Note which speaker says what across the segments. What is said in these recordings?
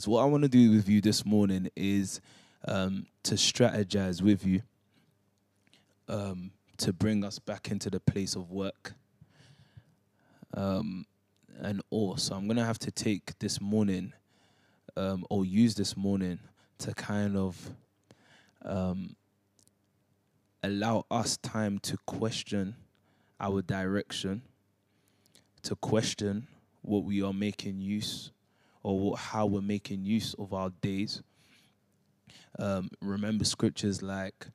Speaker 1: questions. What I want to do with you this morning is um, to strategize with you um, to bring us back into the place of work um, and all. So I'm going to have to take this morning um, or use this morning to kind of um, allow us time to question our direction, to question what we are making use or how we're making use of our days. Um, remember scriptures like,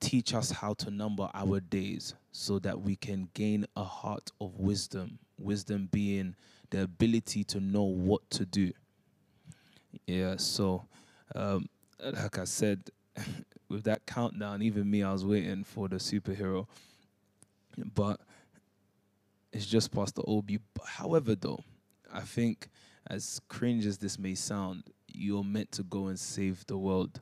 Speaker 1: teach us how to number our days so that we can gain a heart of wisdom. Wisdom being the ability to know what to do. Yeah, so um, like I said, with that countdown, even me, I was waiting for the superhero. But it's just past the OB. However, though, I think as cringe as this may sound, you're meant to go and save the world.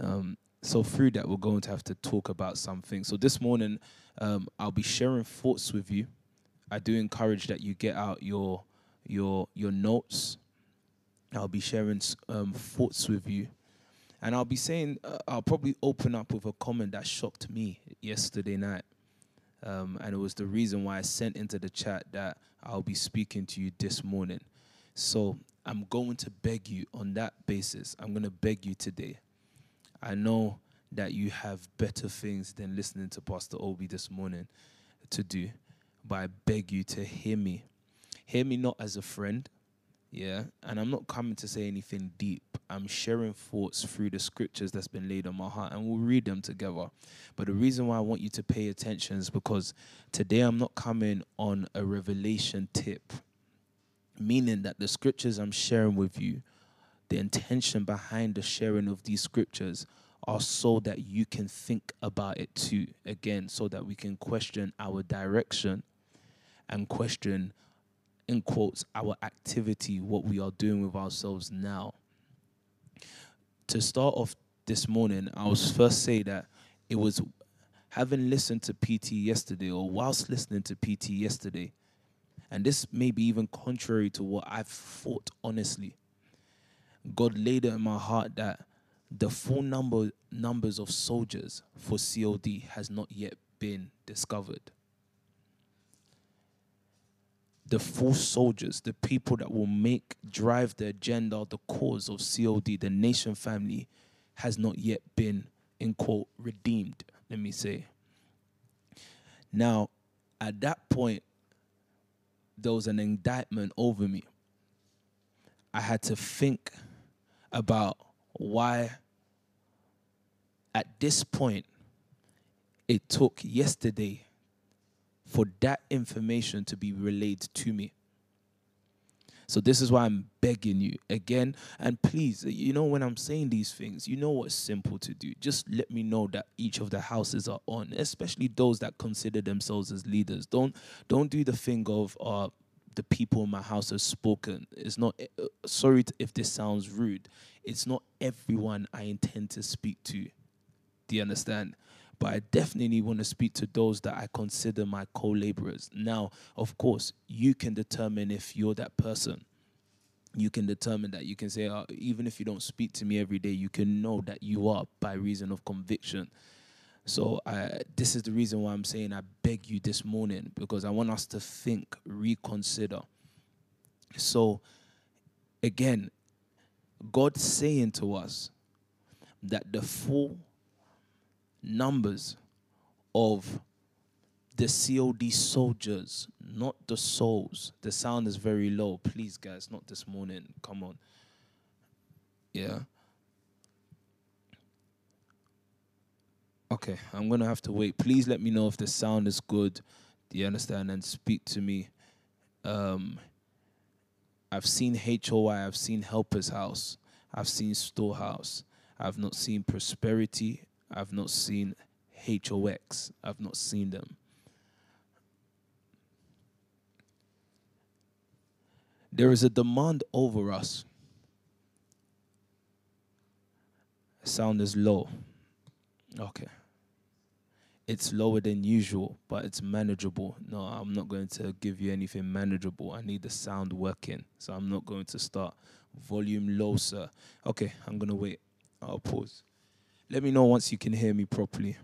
Speaker 1: Um, so through that, we're going to have to talk about something. So this morning, um, I'll be sharing thoughts with you. I do encourage that you get out your your your notes. I'll be sharing um, thoughts with you, and I'll be saying uh, I'll probably open up with a comment that shocked me yesterday night, um, and it was the reason why I sent into the chat that I'll be speaking to you this morning. So I'm going to beg you on that basis. I'm going to beg you today. I know that you have better things than listening to Pastor Obi this morning to do, but I beg you to hear me. Hear me not as a friend, yeah, and I'm not coming to say anything deep. I'm sharing thoughts through the scriptures that's been laid on my heart, and we'll read them together. But the reason why I want you to pay attention is because today I'm not coming on a revelation tip meaning that the scriptures I'm sharing with you, the intention behind the sharing of these scriptures are so that you can think about it too. Again, so that we can question our direction and question, in quotes, our activity, what we are doing with ourselves now. To start off this morning, I was first say that it was having listened to PT yesterday, or whilst listening to PT yesterday, and this may be even contrary to what I've thought honestly. God laid it in my heart that the full number numbers of soldiers for COD has not yet been discovered. The full soldiers, the people that will make drive the agenda, the cause of COD, the nation family, has not yet been in quote redeemed. Let me say. Now, at that point, there was an indictment over me. I had to think about why, at this point, it took yesterday for that information to be relayed to me. So this is why I'm begging you again. And please, you know, when I'm saying these things, you know what's simple to do. Just let me know that each of the houses are on, especially those that consider themselves as leaders. Don't don't do the thing of uh the people in my house have spoken. It's not uh, sorry if this sounds rude. It's not everyone I intend to speak to. Do you understand? But I definitely want to speak to those that I consider my co laborers. Now, of course, you can determine if you're that person. You can determine that. You can say, uh, even if you don't speak to me every day, you can know that you are by reason of conviction. So, this is the reason why I'm saying I beg you this morning because I want us to think, reconsider. So, again, God saying to us that the full numbers of the COD soldiers, not the souls. The sound is very low. Please, guys, not this morning. Come on. Yeah. Okay, I'm gonna have to wait. Please let me know if the sound is good. Do you understand? And speak to me. Um, I've seen HOI, I've seen Helper's House, I've seen Storehouse, I've not seen Prosperity, I've not seen HOX. I've not seen them. There is a demand over us. Sound is low. Okay. It's lower than usual, but it's manageable. No, I'm not going to give you anything manageable. I need the sound working. So I'm not going to start Volume low, sir. Okay, I'm gonna wait. I'll pause. Let me know once you can hear me properly.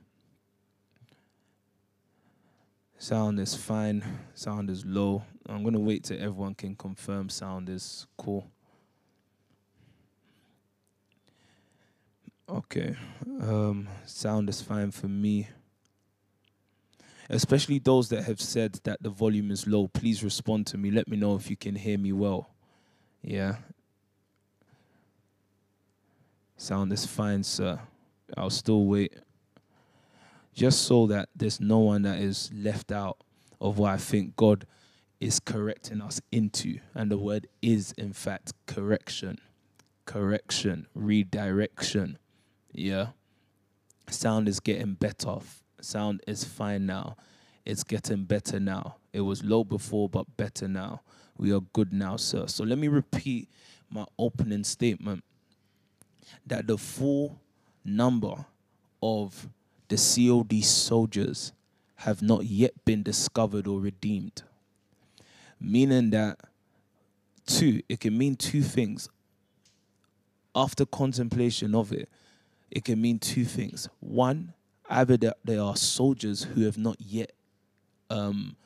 Speaker 1: Sound is fine. Sound is low. I'm gonna wait till everyone can confirm sound is cool. Okay. Um, sound is fine for me. Especially those that have said that the volume is low. Please respond to me. Let me know if you can hear me well. Yeah. Sound is fine, sir. I'll still wait. Just so that there's no one that is left out of what I think God is correcting us into. And the word is, in fact, correction, correction, redirection. Yeah. Sound is getting better. Sound is fine now. It's getting better now. It was low before, but better now. We are good now, sir. So let me repeat my opening statement that the full number of the COD soldiers have not yet been discovered or redeemed. Meaning that, two, it can mean two things. After contemplation of it, it can mean two things. One, either that there are soldiers who have not yet um,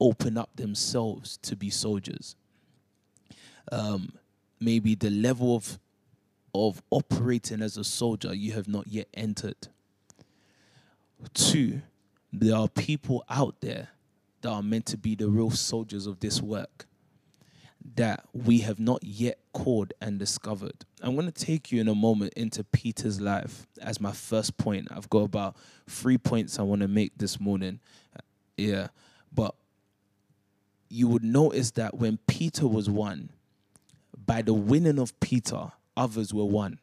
Speaker 1: opened up themselves to be soldiers. Um, maybe the level of of operating as a soldier you have not yet entered. Two, there are people out there that are meant to be the real soldiers of this work that we have not yet called and discovered. I'm going to take you in a moment into Peter's life as my first point. I've got about three points I want to make this morning. Yeah, but you would notice that when Peter was won, by the winning of Peter, others were won.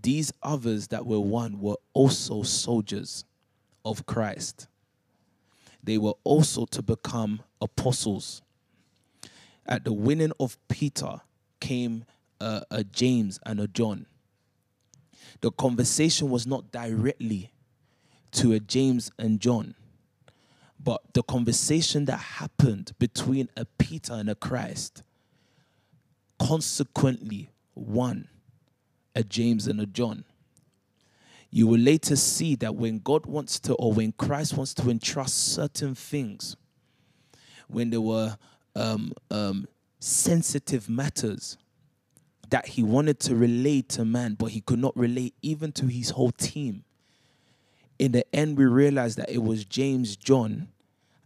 Speaker 1: These others that were won were also soldiers of Christ. They were also to become apostles at the winning of Peter came uh, a James and a John. The conversation was not directly to a James and John, but the conversation that happened between a Peter and a Christ consequently won, a James and a John. You will later see that when God wants to, or when Christ wants to entrust certain things, when there were um, um, sensitive matters that he wanted to relate to man, but he could not relate even to his whole team. In the end, we realized that it was James, John,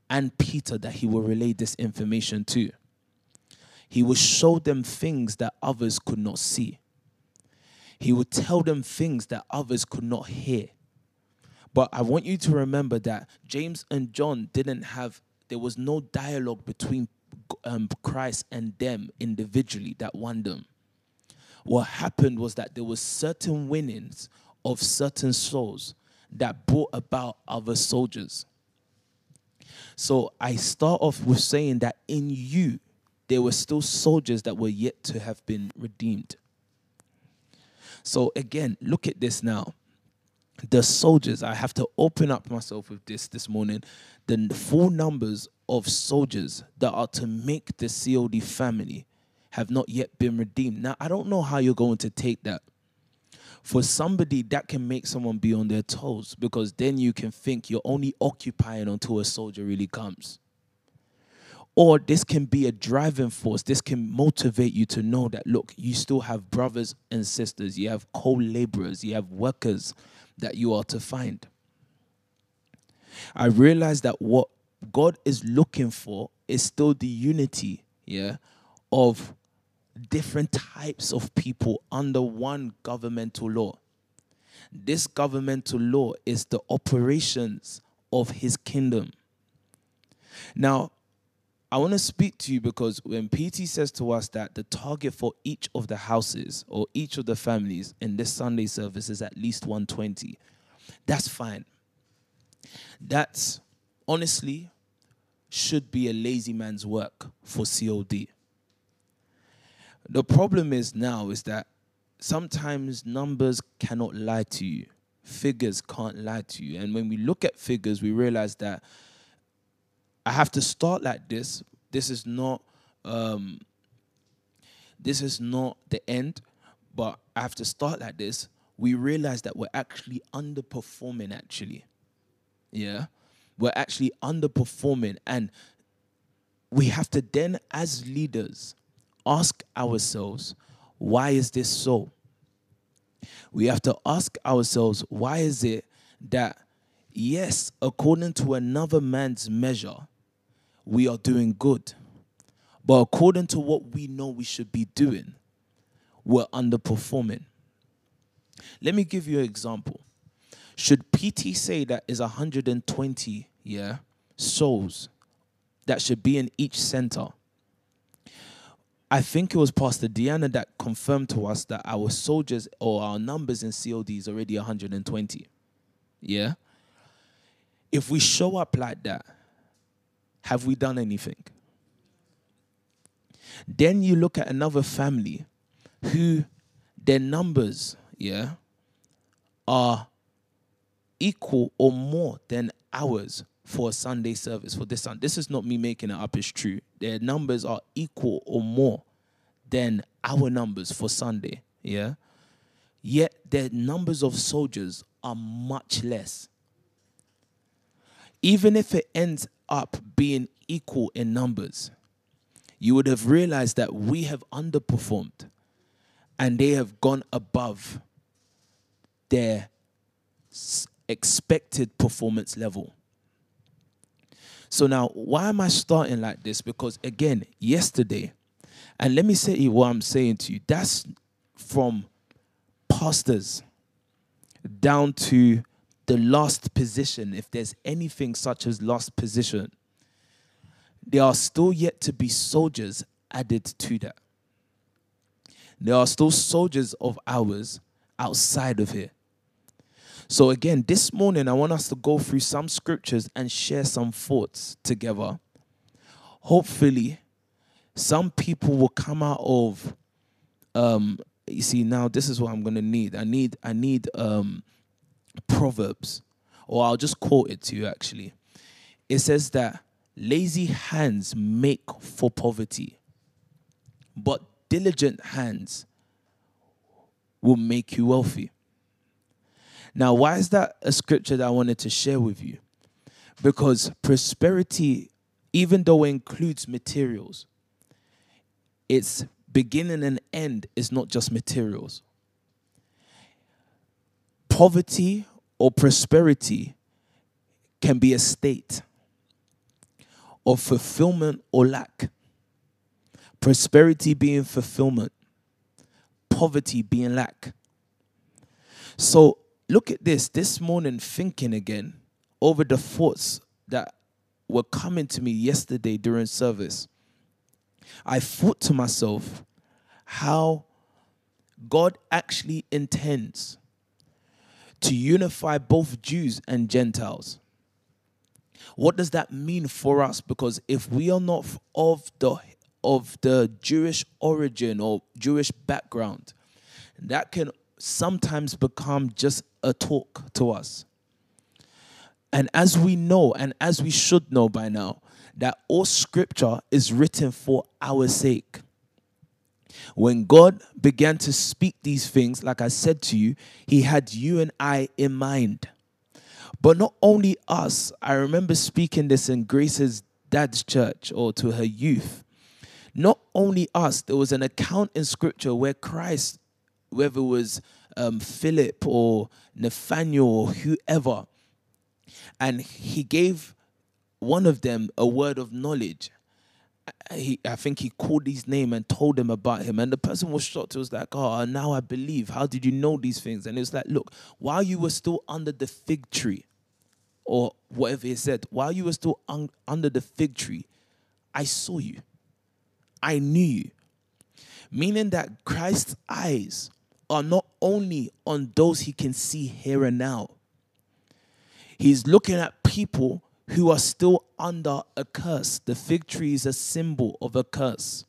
Speaker 1: and Peter that he will relay this information to. He would show them things that others could not see. He would tell them things that others could not hear. But I want you to remember that James and John didn't have, there was no dialogue between um, Christ and them individually that won them. What happened was that there was certain winnings of certain souls that brought about other soldiers. So I start off with saying that in you, there were still soldiers that were yet to have been redeemed. So again, look at this now. The soldiers, I have to open up myself with this this morning. The full numbers of soldiers that are to make the COD family have not yet been redeemed. Now, I don't know how you're going to take that. For somebody, that can make someone be on their toes because then you can think you're only occupying until a soldier really comes. Or this can be a driving force. This can motivate you to know that, look, you still have brothers and sisters, you have co laborers, you have workers that you are to find. I realize that what God is looking for is still the unity, yeah, of different types of people under one governmental law. This governmental law is the operations of his kingdom. Now, I want to speak to you because when PT says to us that the target for each of the houses or each of the families in this Sunday service is at least 120, that's fine. That's honestly should be a lazy man's work for COD. The problem is now is that sometimes numbers cannot lie to you. Figures can't lie to you. And when we look at figures, we realize that I have to start like this. This is not um, this is not the end, but I have to start like this. We realize that we're actually underperforming, actually. Yeah. We're actually underperforming. And we have to then, as leaders, ask ourselves, why is this so? We have to ask ourselves, why is it that, yes, according to another man's measure, we are doing good, but according to what we know we should be doing, we're underperforming? Let me give you an example. Should PT say that is 120, yeah, souls that should be in each center? I think it was Pastor Deanna that confirmed to us that our soldiers or our numbers in COD is already 120. Yeah? If we show up like that, have we done anything? Then you look at another family who their numbers, yeah, are equal or more than ours for a Sunday service for this Sunday. This is not me making it up, it's true. Their numbers are equal or more than our numbers for Sunday. Yeah. Yet their numbers of soldiers are much less. Even if it ends up being equal in numbers, you would have realized that we have underperformed and they have gone above their expected performance level. So now, why am I starting like this? Because again, yesterday, and let me say what I'm saying to you. That's from pastors down to the lost position, if there's anything such as lost position, there are still yet to be soldiers added to that. There are still soldiers of ours outside of here. So, again, this morning, I want us to go through some scriptures and share some thoughts together. Hopefully, some people will come out of, um, you see, now this is what I'm going to need. I need, I need um, Proverbs, or I'll just quote it to you actually. It says that lazy hands make for poverty, but diligent hands will make you wealthy. Now, why is that a scripture that I wanted to share with you? Because prosperity, even though it includes materials, its beginning and end is not just materials. Poverty or prosperity can be a state of fulfillment or lack. Prosperity being fulfillment, poverty being lack. So look at this this morning, thinking again over the thoughts that were coming to me yesterday during service. I thought to myself how God actually intends to unify both Jews and Gentiles. What does that mean for us? Because if we are not of the of the Jewish origin or Jewish background, that can sometimes become just a talk to us. And as we know, and as we should know by now, that all scripture is written for our sake. When God began to speak these things, like I said to you, He had you and I in mind. But not only us, I remember speaking this in Grace's dad's church or to her youth. Not only us, there was an account in scripture where Christ, whether it was um, Philip or Nathaniel or whoever, and he gave one of them a word of knowledge. He, I think he called his name and told him about him. And the person was shocked. It was like, Oh, now I believe. How did you know these things? And it was like, Look, while you were still under the fig tree, or whatever he said, while you were still un- under the fig tree, I saw you. I knew you. Meaning that Christ's eyes are not only on those he can see here and now, he's looking at people who are still under a curse. The fig tree is a symbol of a curse.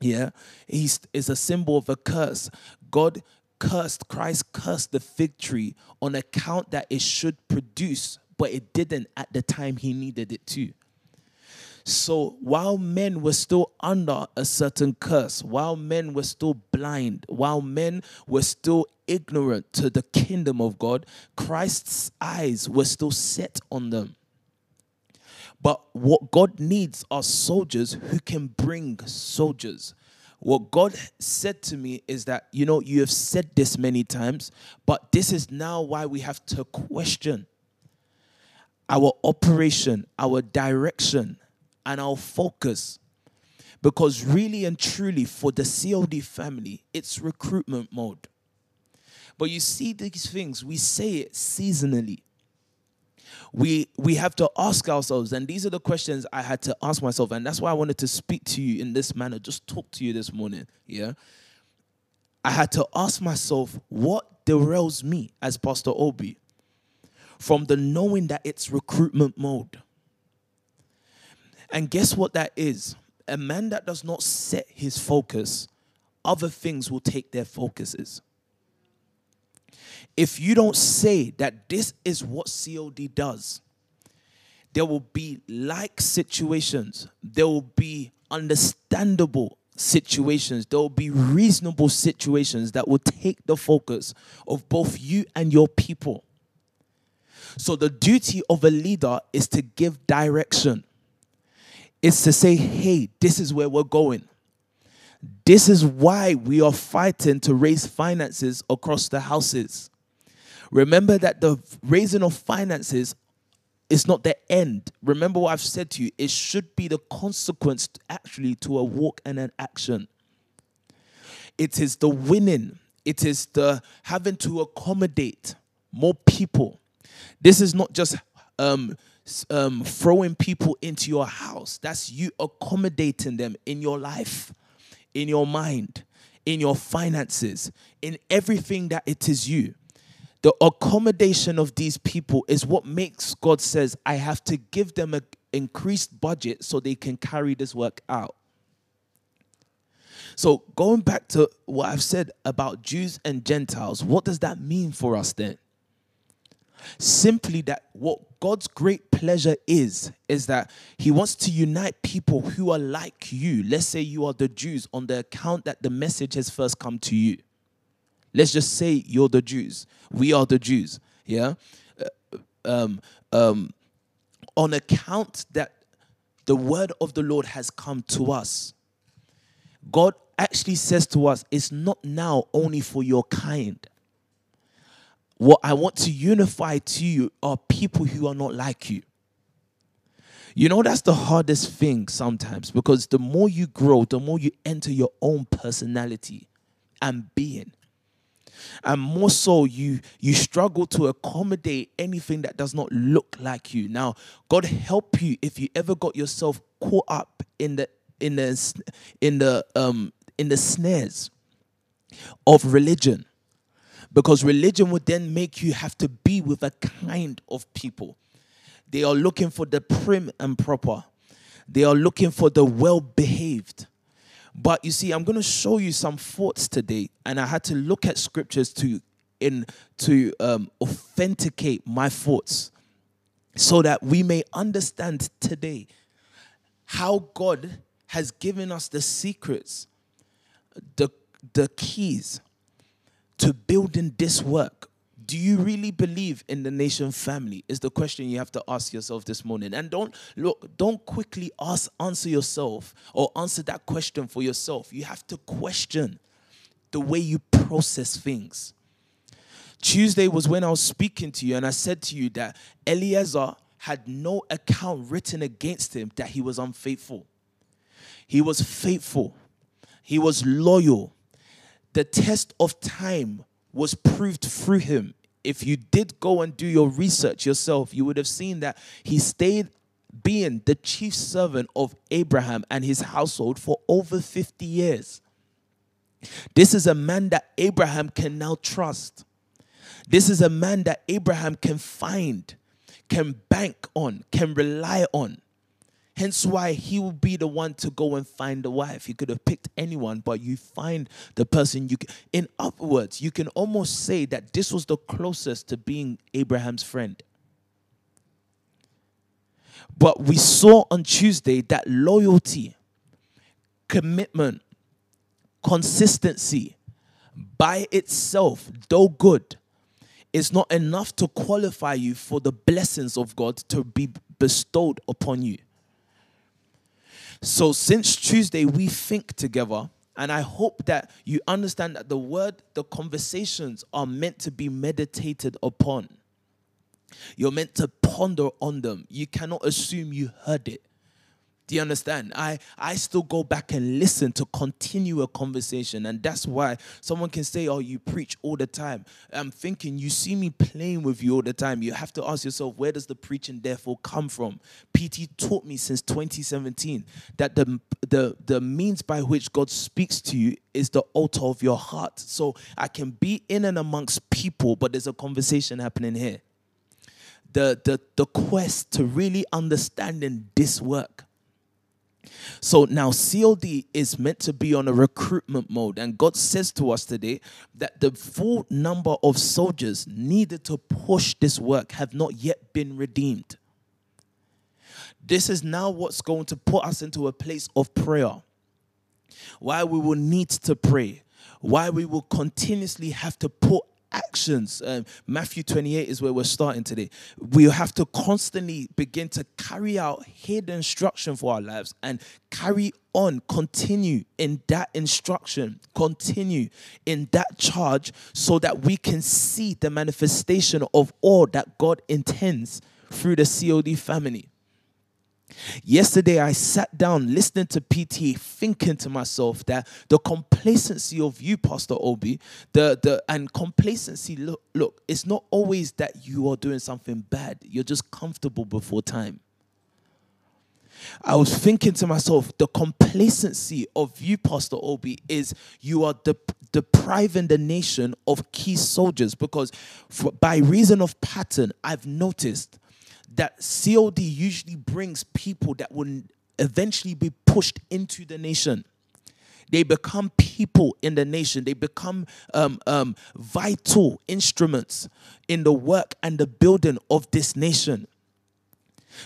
Speaker 1: Yeah, he's is a symbol of a curse. God cursed, Christ cursed the fig tree on account that it should produce, but it didn't at the time he needed it to. So while men were still under a certain curse, while men were still blind, while men were still ignorant to the kingdom of God, Christ's eyes were still set on them. But what God needs are soldiers who can bring soldiers. What God said to me is that, you know, you have said this many times, but this is now why we have to question our operation, our direction, and our focus. Because really and truly, for the COD family, it's recruitment mode. But you see these things, we say it seasonally. We we have to ask ourselves, and these are the questions I had to ask myself, and that's why I wanted to speak to you in this manner, just talk to you this morning. Yeah. I had to ask myself, what derails me as Pastor Obi from the knowing that it's recruitment mode? And guess what that is? A man that does not set his focus, other things will take their focuses. If you don't say that this is what COD does, there will be like situations, there will be understandable situations, there will be reasonable situations that will take the focus of both you and your people. So, the duty of a leader is to give direction is to say, hey, this is where we're going. This is why we are fighting to raise finances across the houses. Remember that the raising of finances is not the end. Remember what I've said to you, it should be the consequence actually to a walk and an action. It is the winning, it is the having to accommodate more people. This is not just um, um, throwing people into your house. That's you accommodating them in your life, in your mind, in your finances, in everything that it is you. The accommodation of these people is what makes God says, I have to give them an increased budget so they can carry this work out. So, going back to what I've said about Jews and Gentiles, what does that mean for us then? Simply that what God's great pleasure is, is that He wants to unite people who are like you. Let's say you are the Jews on the account that the message has first come to you. Let's just say you're the Jews. We are the Jews. Yeah? Uh, um, um, on account that the word of the Lord has come to us. God actually says to us, it's not now only for your kind what I want to unify to you are people who are not like you. You know, that's the hardest thing sometimes because the more you grow, the more you enter your own personality and being. And more so, you you struggle to accommodate anything that does not look like you. Now, God help you if you ever got yourself caught up in the in the in the um in the snares of religion because religion would then make you have to be with a kind of people. They are looking for the prim and proper, they are looking for the well behaved. But you see, I'm going to show you some thoughts today, and I had to look at scriptures to in to um, authenticate my thoughts, so that we may understand today how God has given us the secrets, the the keys to building this work. Do you really believe in the nation family? Is the question you have to ask yourself this morning. And don't look, don't quickly ask answer yourself or answer that question for yourself. You have to question the way you process things. Tuesday was when I was speaking to you, and I said to you that Eliezer had no account written against him that he was unfaithful. He was faithful, he was loyal, the test of time was proved through him. If you did go and do your research yourself, you would have seen that he stayed being the chief servant of Abraham and his household for over 50 years. This is a man that Abraham can now trust. This is a man that Abraham can find, can bank on, can rely on. Hence why he will be the one to go and find the wife. He could have picked anyone, but you find the person you can. In other words, you can almost say that this was the closest to being Abraham's friend. But we saw on Tuesday that loyalty, commitment, consistency by itself, though good, is not enough to qualify you for the blessings of God to be bestowed upon you. So, since Tuesday, we think together, and I hope that you understand that the word, the conversations are meant to be meditated upon. You're meant to ponder on them. You cannot assume you heard it. Do you understand? I, I still go back and listen to continue a conversation. And that's why someone can say, Oh, you preach all the time. I'm thinking, you see me playing with you all the time. You have to ask yourself, where does the preaching therefore come from? PT taught me since 2017 that the, the, the means by which God speaks to you is the altar of your heart. So I can be in and amongst people, but there's a conversation happening here. The, the, the quest to really understanding this work so now COD is meant to be on a recruitment mode. And God says to us today that the full number of soldiers needed to push this work have not yet been redeemed. This is now what's going to put us into a place of prayer. Why we will need to pray. Why we will continuously have to put actions. Um, Matthew 28 is where we're starting today. We have to constantly begin to carry out hidden instruction for our lives and carry on, continue in that instruction, continue in that charge so that we can see the manifestation of all that God intends through the COD family. Yesterday, I sat down listening to PTA, thinking to myself that the complacency of you, Pastor Obi, the, the and complacency, look, look, it's not always that you are doing something bad. You're just comfortable before time. I was thinking to myself, the complacency of you, Pastor Obi, is you are dep- depriving the nation of key soldiers because, for, by reason of pattern, I've noticed that COD usually brings people that will eventually be pushed into the nation. They become people in the nation. They become um, um, vital instruments in the work and the building of this nation.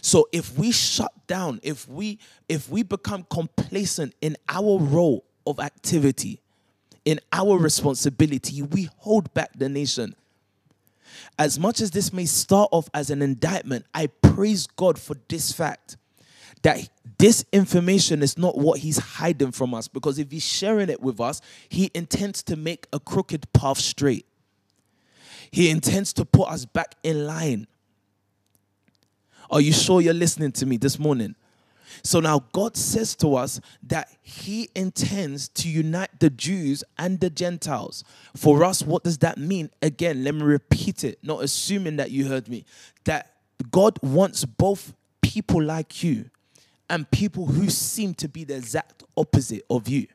Speaker 1: So if we shut down, if we if we become complacent in our role of activity, in our responsibility, we hold back the nation. As much as this may start off as an indictment, I praise God for this fact that this information is not what he's hiding from us because if he's sharing it with us, he intends to make a crooked path straight. He intends to put us back in line. Are you sure you're listening to me this morning? So now God says to us that He intends to unite the Jews and the Gentiles. For us, what does that mean? Again, let me repeat it, not assuming that you heard me. That God wants both people like you and people who seem to be the exact opposite of you.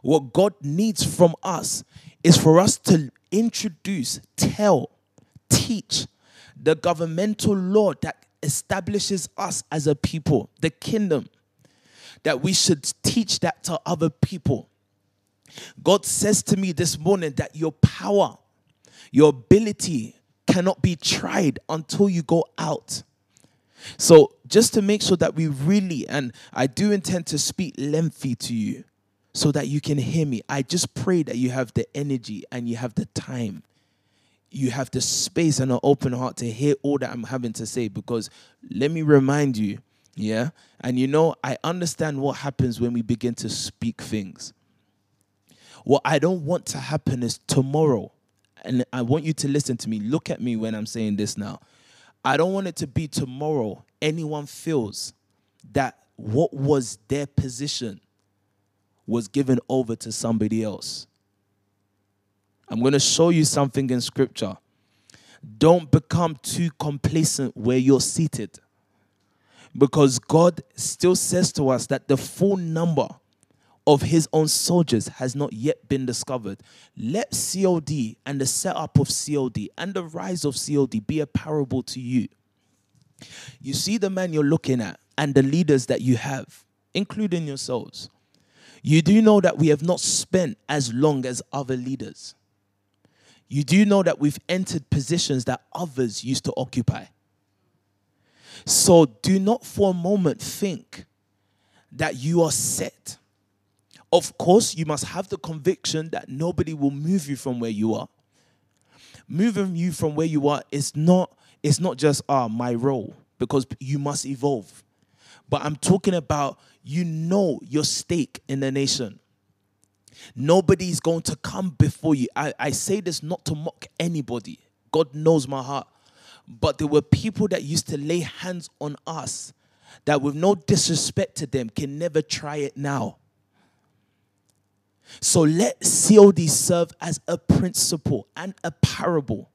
Speaker 1: What God needs from us is for us to introduce, tell, teach the governmental law that establishes us as a people, the kingdom, that we should teach that to other people. God says to me this morning that your power, your ability cannot be tried until you go out. So, just to make sure that we really, and I do intend to speak lengthy to you so that you can hear me, I just pray that you have the energy and you have the time you have the space and an open heart to hear all that I'm having to say because let me remind you, yeah, and you know, I understand what happens when we begin to speak things. What I don't want to happen is tomorrow, and I want you to listen to me. Look at me when I'm saying this now. I don't want it to be tomorrow. Anyone feels that what was their position was given over to somebody else. I'm going to show you something in scripture. Don't become too complacent where you're seated. Because God still says to us that the full number of his own soldiers has not yet been discovered. Let COD and the setup of COD and the rise of COD be a parable to you. You see the man you're looking at and the leaders that you have, including yourselves. You do know that we have not spent as long as other leaders. You do know that we've entered positions that others used to occupy. So do not for a moment think that you are set. Of course, you must have the conviction that nobody will move you from where you are. Moving you from where you are is not it's not just ah my role because you must evolve. But I'm talking about you know your stake in the nation. Nobody's going to come before you. I, I say this not to mock anybody. God knows my heart. But there were people that used to lay hands on us that, with no disrespect to them, can never try it now. So let COD serve as a principle and a parable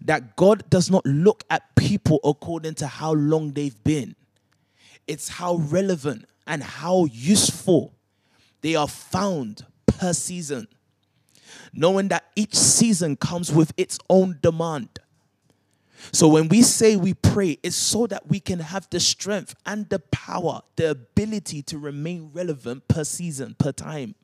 Speaker 1: that God does not look at people according to how long they've been, it's how relevant and how useful they are found per season. Knowing that each season comes with its own demand. So when we say we pray, it's so that we can have the strength and the power, the ability to remain relevant per season, per time.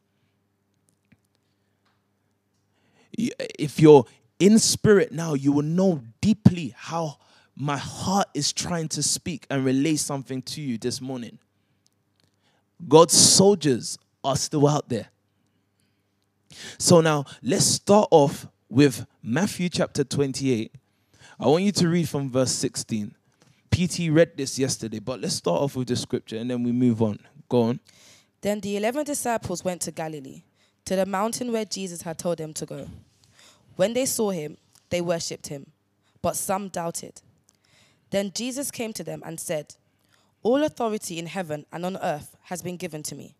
Speaker 1: If you're in spirit now, you will know deeply how my heart is trying to speak and relay something to you this morning. God's soldiers are still out there. So now let's start off with Matthew chapter 28. I want you to read from verse 16. PT read this yesterday, but let's start off with the scripture and then we move on. Go on.
Speaker 2: Then the eleven disciples went to Galilee, to the mountain where Jesus had told them to go. When they saw him, they worshipped him, but some doubted. Then Jesus came to them and said, All authority in heaven and on earth has been given to me.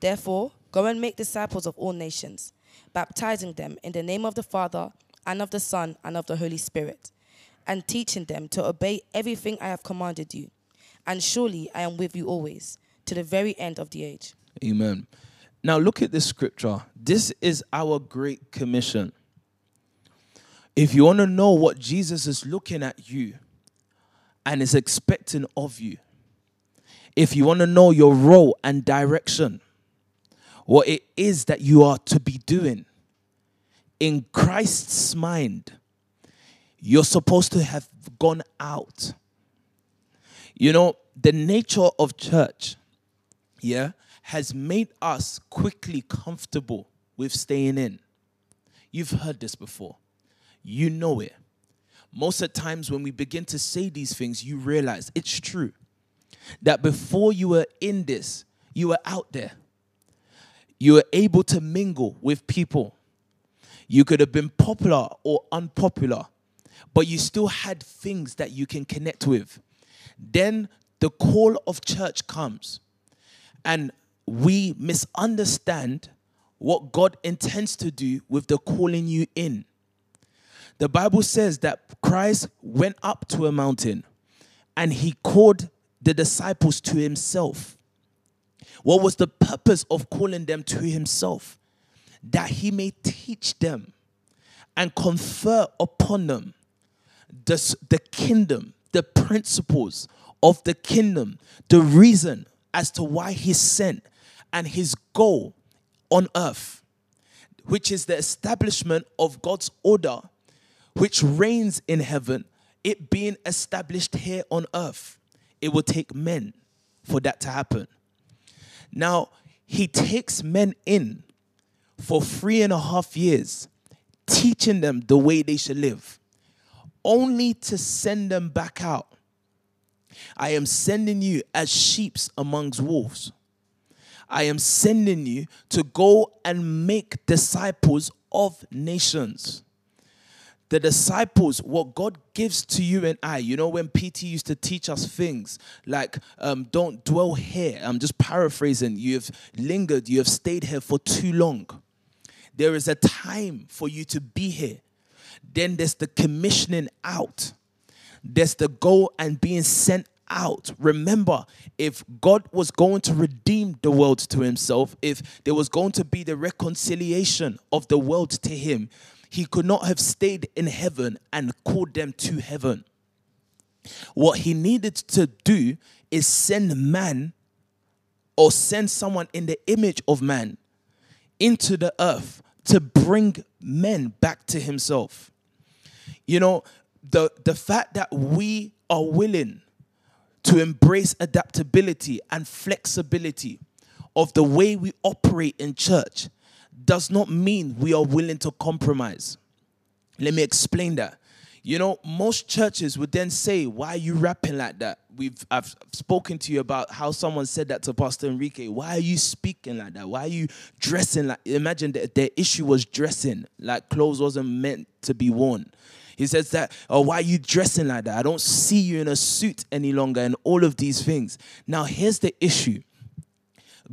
Speaker 2: Therefore, go and make disciples of all nations, baptizing them in the name of the Father, and of the Son, and of the Holy Spirit, and teaching them to obey everything I have commanded you. And surely I am with you always, to the very end of the age.
Speaker 1: Amen. Now look at this scripture. This is our great commission. If you want to know what Jesus is looking at you and is expecting of you, if you want to know your role and direction, what it is that you are to be doing, in Christ's mind, you're supposed to have gone out. You know, the nature of church, yeah, has made us quickly comfortable with staying in. You've heard this before you know it. Most of the times when we begin to say these things, you realize it's true. That before you were in this, you were out there. You were able to mingle with people. You could have been popular or unpopular, but you still had things that you can connect with. Then the call of church comes, and we misunderstand what God intends to do with the calling you in. The Bible says that Christ went up to a mountain and he called the disciples to himself. What was the purpose of calling them to himself? That he may teach them and confer upon them the, the kingdom, the principles of the kingdom, the reason as to why he sent and his goal on earth, which is the establishment of God's order which reigns in heaven, it being established here on earth. It will take men for that to happen. Now, he takes men in for three and a half years, teaching them the way they should live, only to send them back out. I am sending you as sheep amongst wolves. I am sending you to go and make disciples of nations the disciples, what God gives to you and I, you know, when PT used to teach us things like, um, don't dwell here. I'm just paraphrasing. You have lingered, you have stayed here for too long. There is a time for you to be here. Then there's the commissioning out, there's the go and being sent out. Remember, if God was going to redeem the world to himself, if there was going to be the reconciliation of the world to him, he could not have stayed in heaven and called them to heaven. What he needed to do is send man or send someone in the image of man into the earth to bring men back to himself. You know, the, the fact that we are willing to embrace adaptability and flexibility of the way we operate in church does not mean we are willing to compromise. Let me explain that. You know, most churches would then say, "Why are you rapping like that?" We've I've spoken to you about how someone said that to Pastor Enrique. Why are you speaking like that? Why are you dressing like? Imagine that their issue was dressing like clothes wasn't meant to be worn. He says that, "Oh, why are you dressing like that? I don't see you in a suit any longer," and all of these things. Now, here's the issue.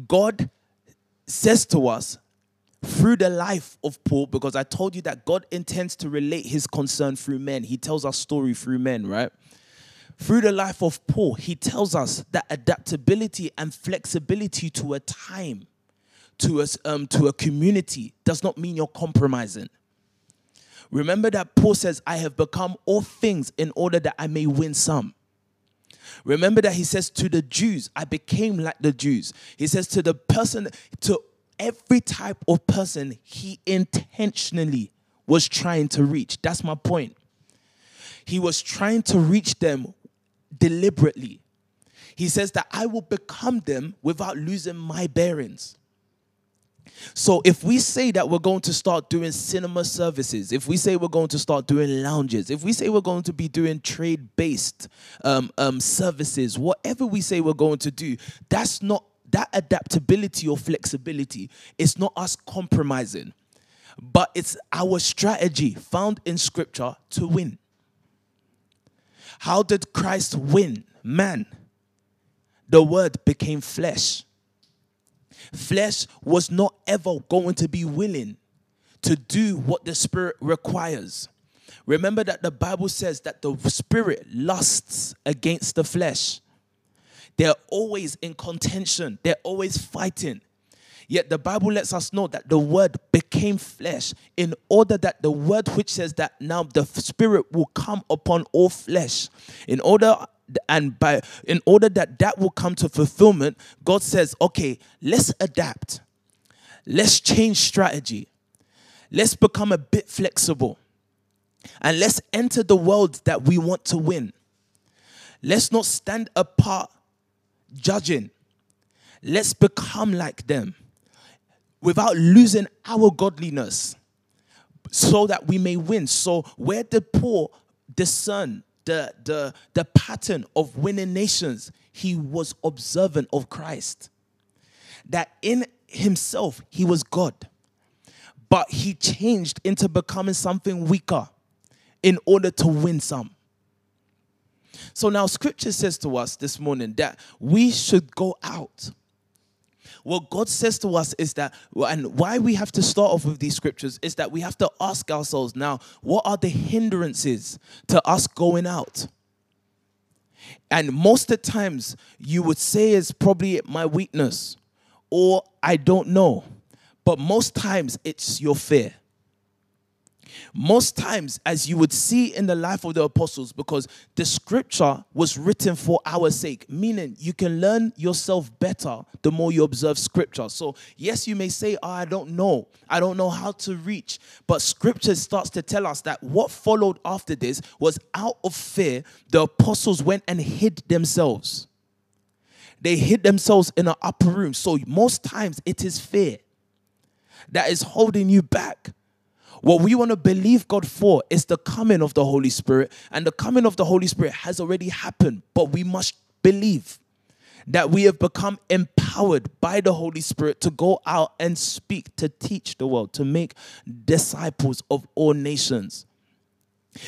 Speaker 1: God says to us through the life of Paul, because I told you that God intends to relate his concern through men. He tells our story through men, right? Through the life of Paul, he tells us that adaptability and flexibility to a time, to a, um, to a community, does not mean you're compromising. Remember that Paul says, I have become all things in order that I may win some. Remember that he says to the Jews, I became like the Jews. He says to the person, to every type of person he intentionally was trying to reach. That's my point. He was trying to reach them deliberately. He says that I will become them without losing my bearings. So if we say that we're going to start doing cinema services, if we say we're going to start doing lounges, if we say we're going to be doing trade-based um, um, services, whatever we say we're going to do, that's not that adaptability or flexibility. It's not us compromising, but it's our strategy found in Scripture to win. How did Christ win? Man, the Word became flesh Flesh was not ever going to be willing to do what the Spirit requires. Remember that the Bible says that the Spirit lusts against the flesh. They're always in contention, they're always fighting. Yet the Bible lets us know that the word became flesh in order that the word which says that now the spirit will come upon all flesh. In order and by in order that that will come to fulfillment god says okay let's adapt. Let's change strategy. Let's become a bit flexible. And let's enter the world that we want to win. Let's not stand apart judging let's become like them without losing our godliness so that we may win so where did paul discern the, the, the pattern of winning nations, he was observant of Christ. That in himself, he was God. But he changed into becoming something weaker in order to win some. So now, scripture says to us this morning that we should go out what God says to us is that, and why we have to start off with these scriptures is that we have to ask ourselves now, what are the hindrances to us going out? And most of the times, you would say is probably my weakness, or I don't know. But most times, it's your fear. Most times, as you would see in the life of the apostles, because the scripture was written for our sake, meaning you can learn yourself better the more you observe scripture. So, yes, you may say, oh, I don't know. I don't know how to reach. But scripture starts to tell us that what followed after this was out of fear, the apostles went and hid themselves. They hid themselves in an upper room. So, most times, it is fear that is holding you back what we want to believe God for is the coming of the Holy Spirit. And the coming of the Holy Spirit has already happened, but we must believe that we have become empowered by the Holy Spirit to go out and speak, to teach the world, to make disciples of all nations.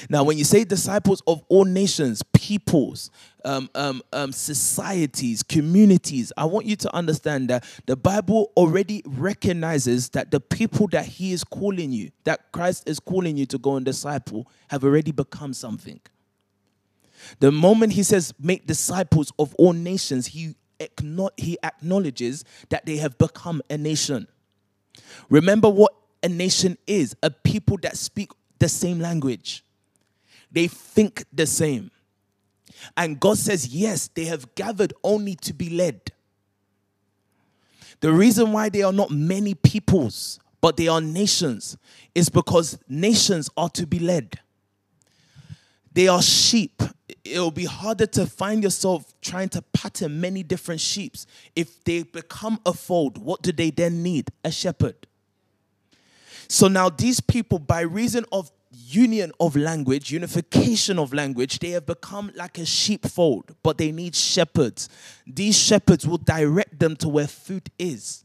Speaker 1: Now, when you say disciples of all nations, peoples, um, um, um, societies, communities, I want you to understand that the Bible already recognizes that the people that He is calling you, that Christ is calling you to go and disciple, have already become something. The moment He says, make disciples of all nations, He, he acknowledges that they have become a nation. Remember what a nation is a people that speak the same language they think the same. And God says, yes, they have gathered only to be led. The reason why they are not many peoples, but they are nations, is because nations are to be led. They are sheep. it'll be harder to find yourself trying to pattern many different sheeps. If they become a fold, what do they then need? A shepherd. So now these people, by reason of union of language, unification of language, they have become like a sheepfold, but they need shepherds. These shepherds will direct them to where food is.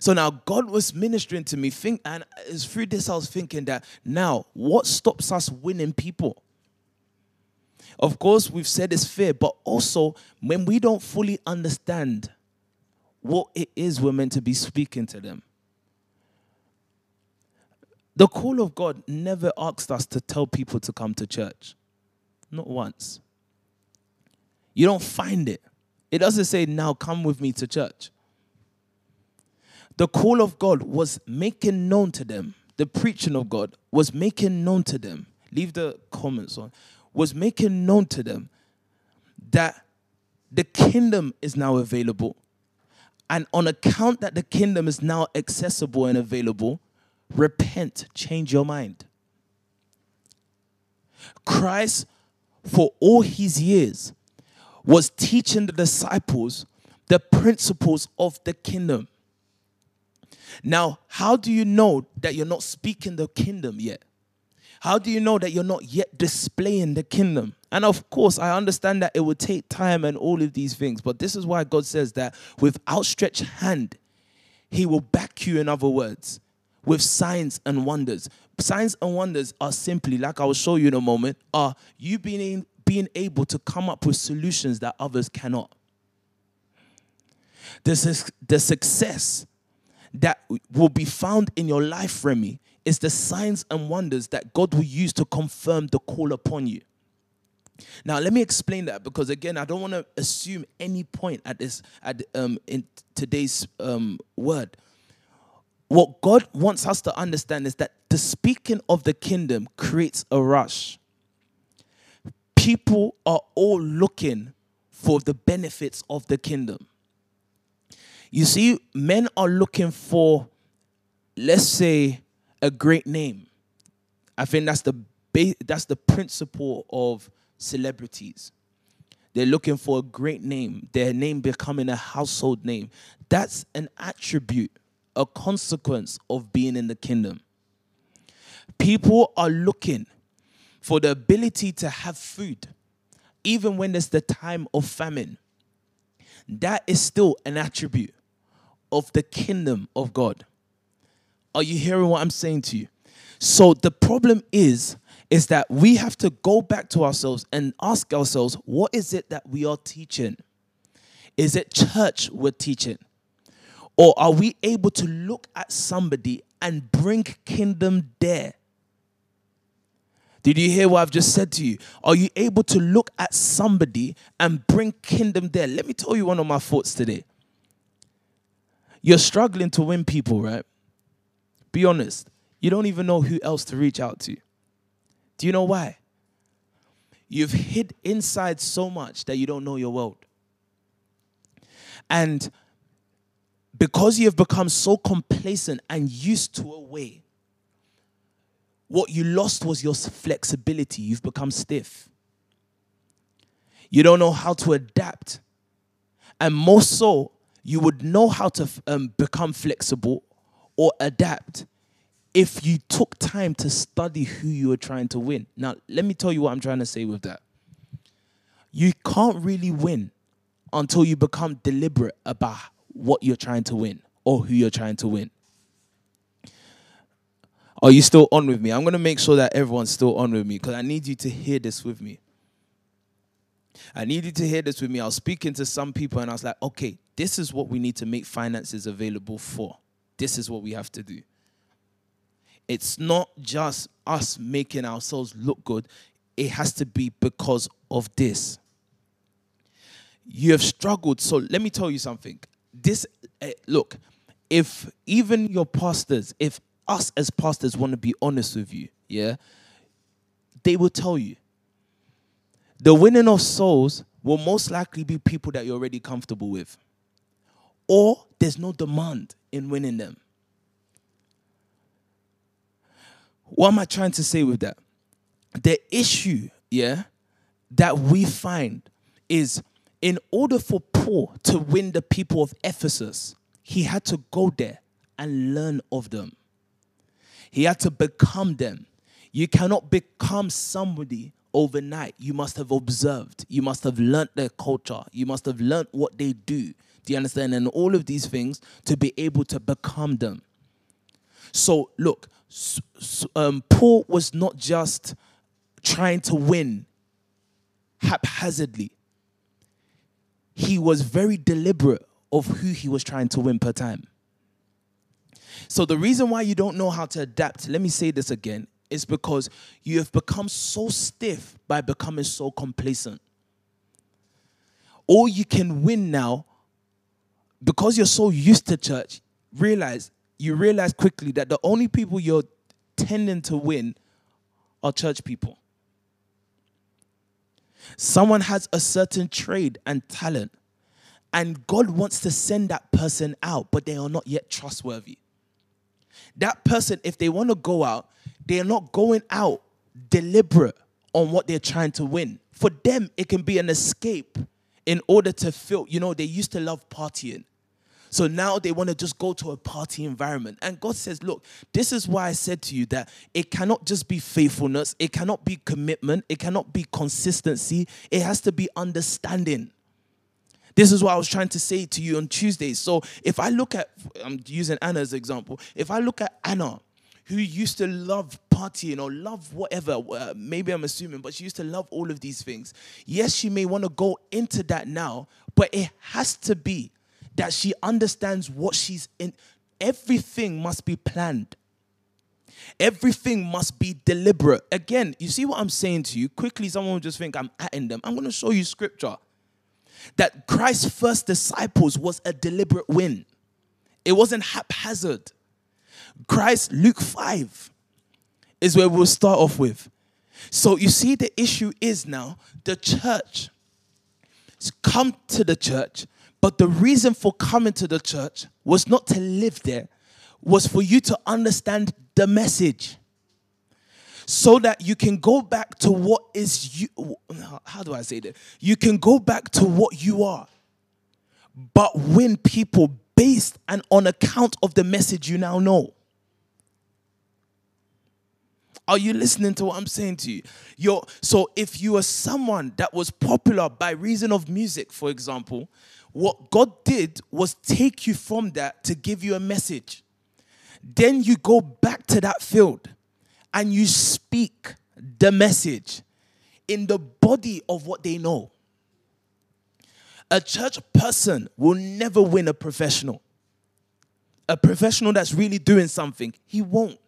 Speaker 1: So now God was ministering to me, think, and it's through this I was thinking that now what stops us winning people? Of course, we've said it's fear, but also when we don't fully understand what it is we're meant to be speaking to them. The call of God never asked us to tell people to come to church. Not once. You don't find it. It doesn't say, now come with me to church. The call of God was making known to them, the preaching of God was making known to them. Leave the comments on. Was making known to them that the kingdom is now available. And on account that the kingdom is now accessible and available, repent, change your mind. Christ, for all his years, was teaching the disciples the principles of the kingdom. Now, how do you know that you're not speaking the kingdom yet? How do you know that you're not yet displaying the kingdom? And of course, I understand that it would take time and all of these things, but this is why God says that with outstretched hand, He will back you, in other words with signs and wonders. Signs and wonders are simply, like I will show you in a moment, are you being, being able to come up with solutions that others cannot. The, the success that will be found in your life, Remy, is the signs and wonders that God will use to confirm the call upon you. Now, let me explain that because again, I don't want to assume any point at this at um in today's um word what God wants us to understand is that the speaking of the kingdom creates a rush. People are all looking for the benefits of the kingdom. You see, men are looking for, let's say, a great name. I think that's the ba- that's the principle of celebrities. They're looking for a great name, their name becoming a household name. That's an attribute a consequence of being in the kingdom. People are looking for the ability to have food, even when there's the time of famine. That is still an attribute of the kingdom of God. Are you hearing what I'm saying to you? So the problem is is that we have to go back to ourselves and ask ourselves what is it that we are teaching? Is it church we're teaching? Or are we able to look at somebody and bring kingdom there? Did you hear what I've just said to you? Are you able to look at somebody and bring kingdom there? Let me tell you one of my thoughts today. You're struggling to win people, right? Be honest. You don't even know who else to reach out to. Do you know why? You've hid inside so much that you don't know your world. And because you have become so complacent and used to a way, what you lost was your flexibility. You've become stiff. You don't know how to adapt. And more so, you would know how to um, become flexible or adapt if you took time to study who you were trying to win. Now, let me tell you what I'm trying to say with that. You can't really win until you become deliberate about what you're trying to win or who you're trying to win. Are you still on with me? I'm going to make sure that everyone's still on with me because I need you to hear this with me. I need you to hear this with me. I was speaking to some people and I was like, okay, this is what we need to make finances available for. This is what we have to do. It's not just us making ourselves look good, it has to be because of this. You have struggled. So let me tell you something this uh, look, if even your pastors, if us as pastors want to be honest with you, yeah, they will tell you the winning of souls will most likely be people that you're already comfortable with, or there's no demand in winning them. What am I trying to say with that? The issue, yeah, that we find is in order for To win the people of Ephesus, he had to go there and learn of them. He had to become them. You cannot become somebody overnight. You must have observed. You must have learnt their culture. You must have learnt what they do. Do you understand? And all of these things to be able to become them. So, look, um, Paul was not just trying to win haphazardly, he was very deliberate of who he was trying to win per time. So, the reason why you don't know how to adapt, let me say this again, is because you have become so stiff by becoming so complacent. All you can win now because you're so used to church, realize you realize quickly that the only people you're tending to win are church people. Someone has a certain trade and talent, and God wants to send that person out, but they are not yet trustworthy. That person, if they want to go out, they are not going out deliberate on what they're trying to win. For them, it can be an escape in order to feel, you know, they used to love partying. So now they want to just go to a party environment. And God says, Look, this is why I said to you that it cannot just be faithfulness, it cannot be commitment, it cannot be consistency, it has to be understanding. This is what I was trying to say to you on Tuesday. So if I look at, I'm using Anna as an example. If I look at Anna, who used to love partying or love whatever, uh, maybe I'm assuming, but she used to love all of these things. Yes, she may want to go into that now, but it has to be that she understands what she's in. Everything must be planned. Everything must be deliberate. Again, you see what I'm saying to you? Quickly, someone will just think I'm atting them. I'm going to show you scripture that Christ's first disciples was a deliberate win. It wasn't haphazard. Christ, Luke 5, is where we'll start off with. So you see, the issue is now the church. Come to the church but the reason for coming to the church was not to live there, was for you to understand the message. So that you can go back to what is you. How do I say that? You can go back to what you are, but win people based and on account of the message you now know. Are you listening to what I'm saying to you? You're, so if you are someone that was popular by reason of music, for example, what God did was take you from that to give you a message. Then you go back to that field and you speak the message in the body of what they know. A church person will never win a professional. A professional that's really doing something, he won't.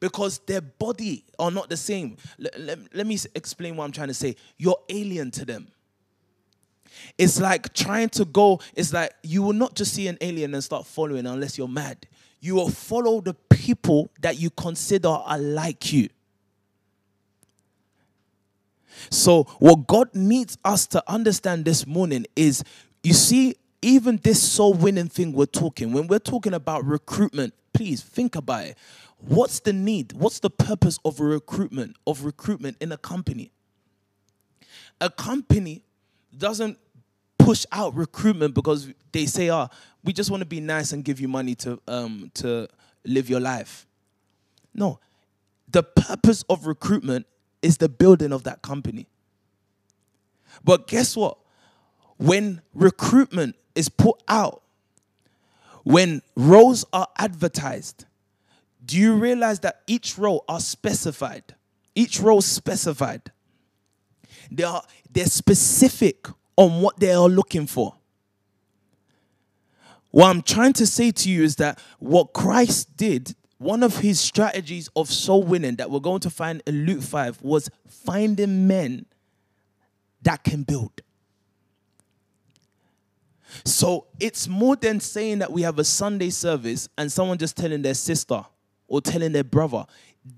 Speaker 1: Because their body are not the same. Let, let, let me explain what I'm trying to say. You're alien to them. It's like trying to go, it's like you will not just see an alien and start following unless you're mad. You will follow the people that you consider are like you. So, what God needs us to understand this morning is you see, even this soul winning thing we're talking, when we're talking about recruitment, please think about it. What's the need? What's the purpose of recruitment, of recruitment in a company? A company doesn't push out recruitment because they say, "Oh, we just want to be nice and give you money to um, to live your life." No, the purpose of recruitment is the building of that company. But guess what? When recruitment is put out, when roles are advertised, do you realize that each role are specified? Each role specified. They are they're specific on what they are looking for. What I'm trying to say to you is that what Christ did, one of his strategies of soul winning that we're going to find in Luke 5 was finding men that can build. So it's more than saying that we have a Sunday service and someone just telling their sister or telling their brother.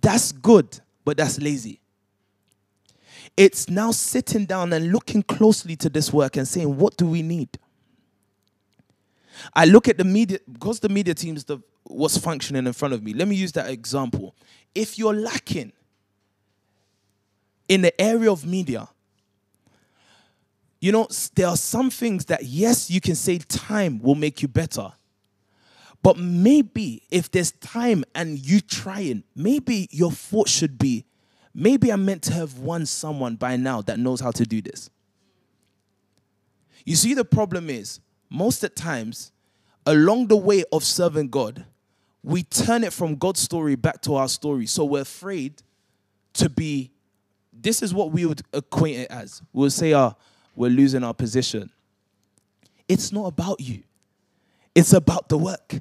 Speaker 1: That's good, but that's lazy. It's now sitting down and looking closely to this work and saying, what do we need? I look at the media, because the media team is the, what's functioning in front of me. Let me use that example. If you're lacking in the area of media, You know, there are some things that, yes, you can say time will make you better. But maybe if there's time and you trying, maybe your thought should be, maybe I'm meant to have won someone by now that knows how to do this. You see, the problem is, most at times, along the way of serving God, we turn it from God's story back to our story. So we're afraid to be, this is what we would acquaint it as. We'll say, ah, we're losing our position. It's not about you, it's about the work.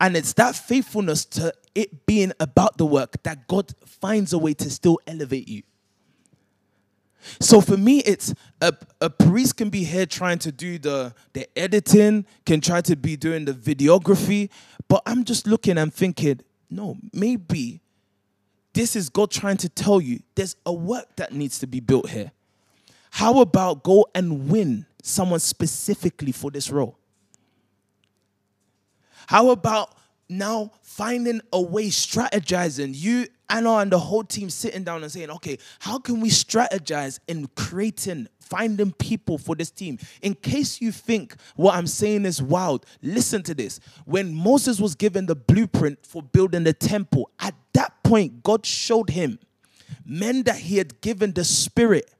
Speaker 1: And it's that faithfulness to it being about the work that God finds a way to still elevate you. So for me, it's a, a priest can be here trying to do the, the editing, can try to be doing the videography, but I'm just looking and thinking, no, maybe this is God trying to tell you there's a work that needs to be built here. How about go and win someone specifically for this role? How about now finding a way, strategizing? You, Anna, and the whole team sitting down and saying, okay, how can we strategize in creating, finding people for this team? In case you think what I'm saying is wild, listen to this. When Moses was given the blueprint for building the temple, at that point, God showed him men that he had given the spirit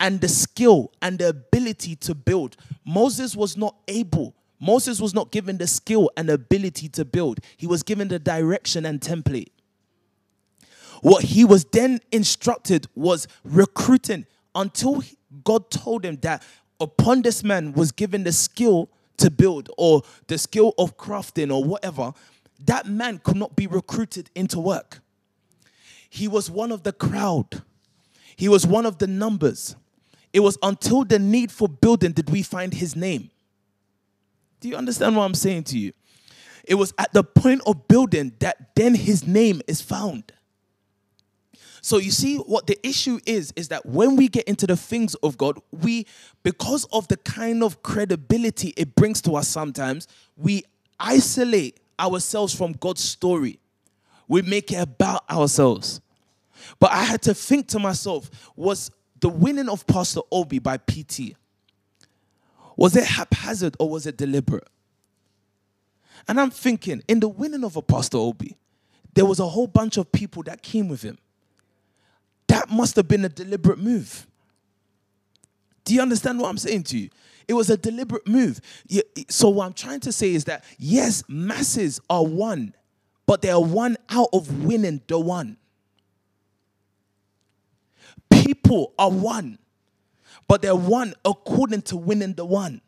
Speaker 1: and the skill and the ability to build. Moses was not able. Moses was not given the skill and ability to build. He was given the direction and template. What he was then instructed was recruiting until God told him that upon this man was given the skill to build or the skill of crafting or whatever, that man could not be recruited into work. He was one of the crowd. He was one of the numbers. It was until the need for building did we find his name. Do you understand what I'm saying to you? It was at the point of building that then his name is found. So you see what the issue is is that when we get into the things of God, we because of the kind of credibility it brings to us sometimes, we isolate ourselves from God's story. We make it about ourselves. But I had to think to myself, was the winning of Pastor Obi by PT was it haphazard or was it deliberate? And I'm thinking, in the winning of Apostle Obi, there was a whole bunch of people that came with him. That must have been a deliberate move. Do you understand what I'm saying to you? It was a deliberate move. So, what I'm trying to say is that, yes, masses are won, but they are won out of winning the one. People are won, but they're won according to winning the one.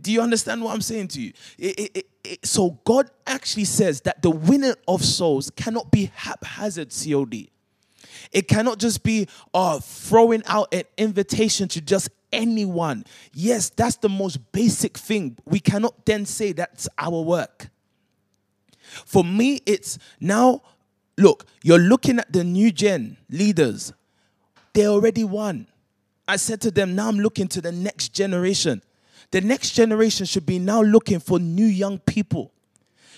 Speaker 1: Do you understand what I'm saying to you? It- it- it- so God actually says that the winning of souls cannot be haphazard COD. It cannot just be uh, throwing out an invitation to just anyone. Yes, that's the most basic thing. We cannot then say that's our work. For me, it's now, look, you're looking at the new gen leaders. They already won. I said to them, now I'm looking to the next generation. The next generation should be now looking for new young people.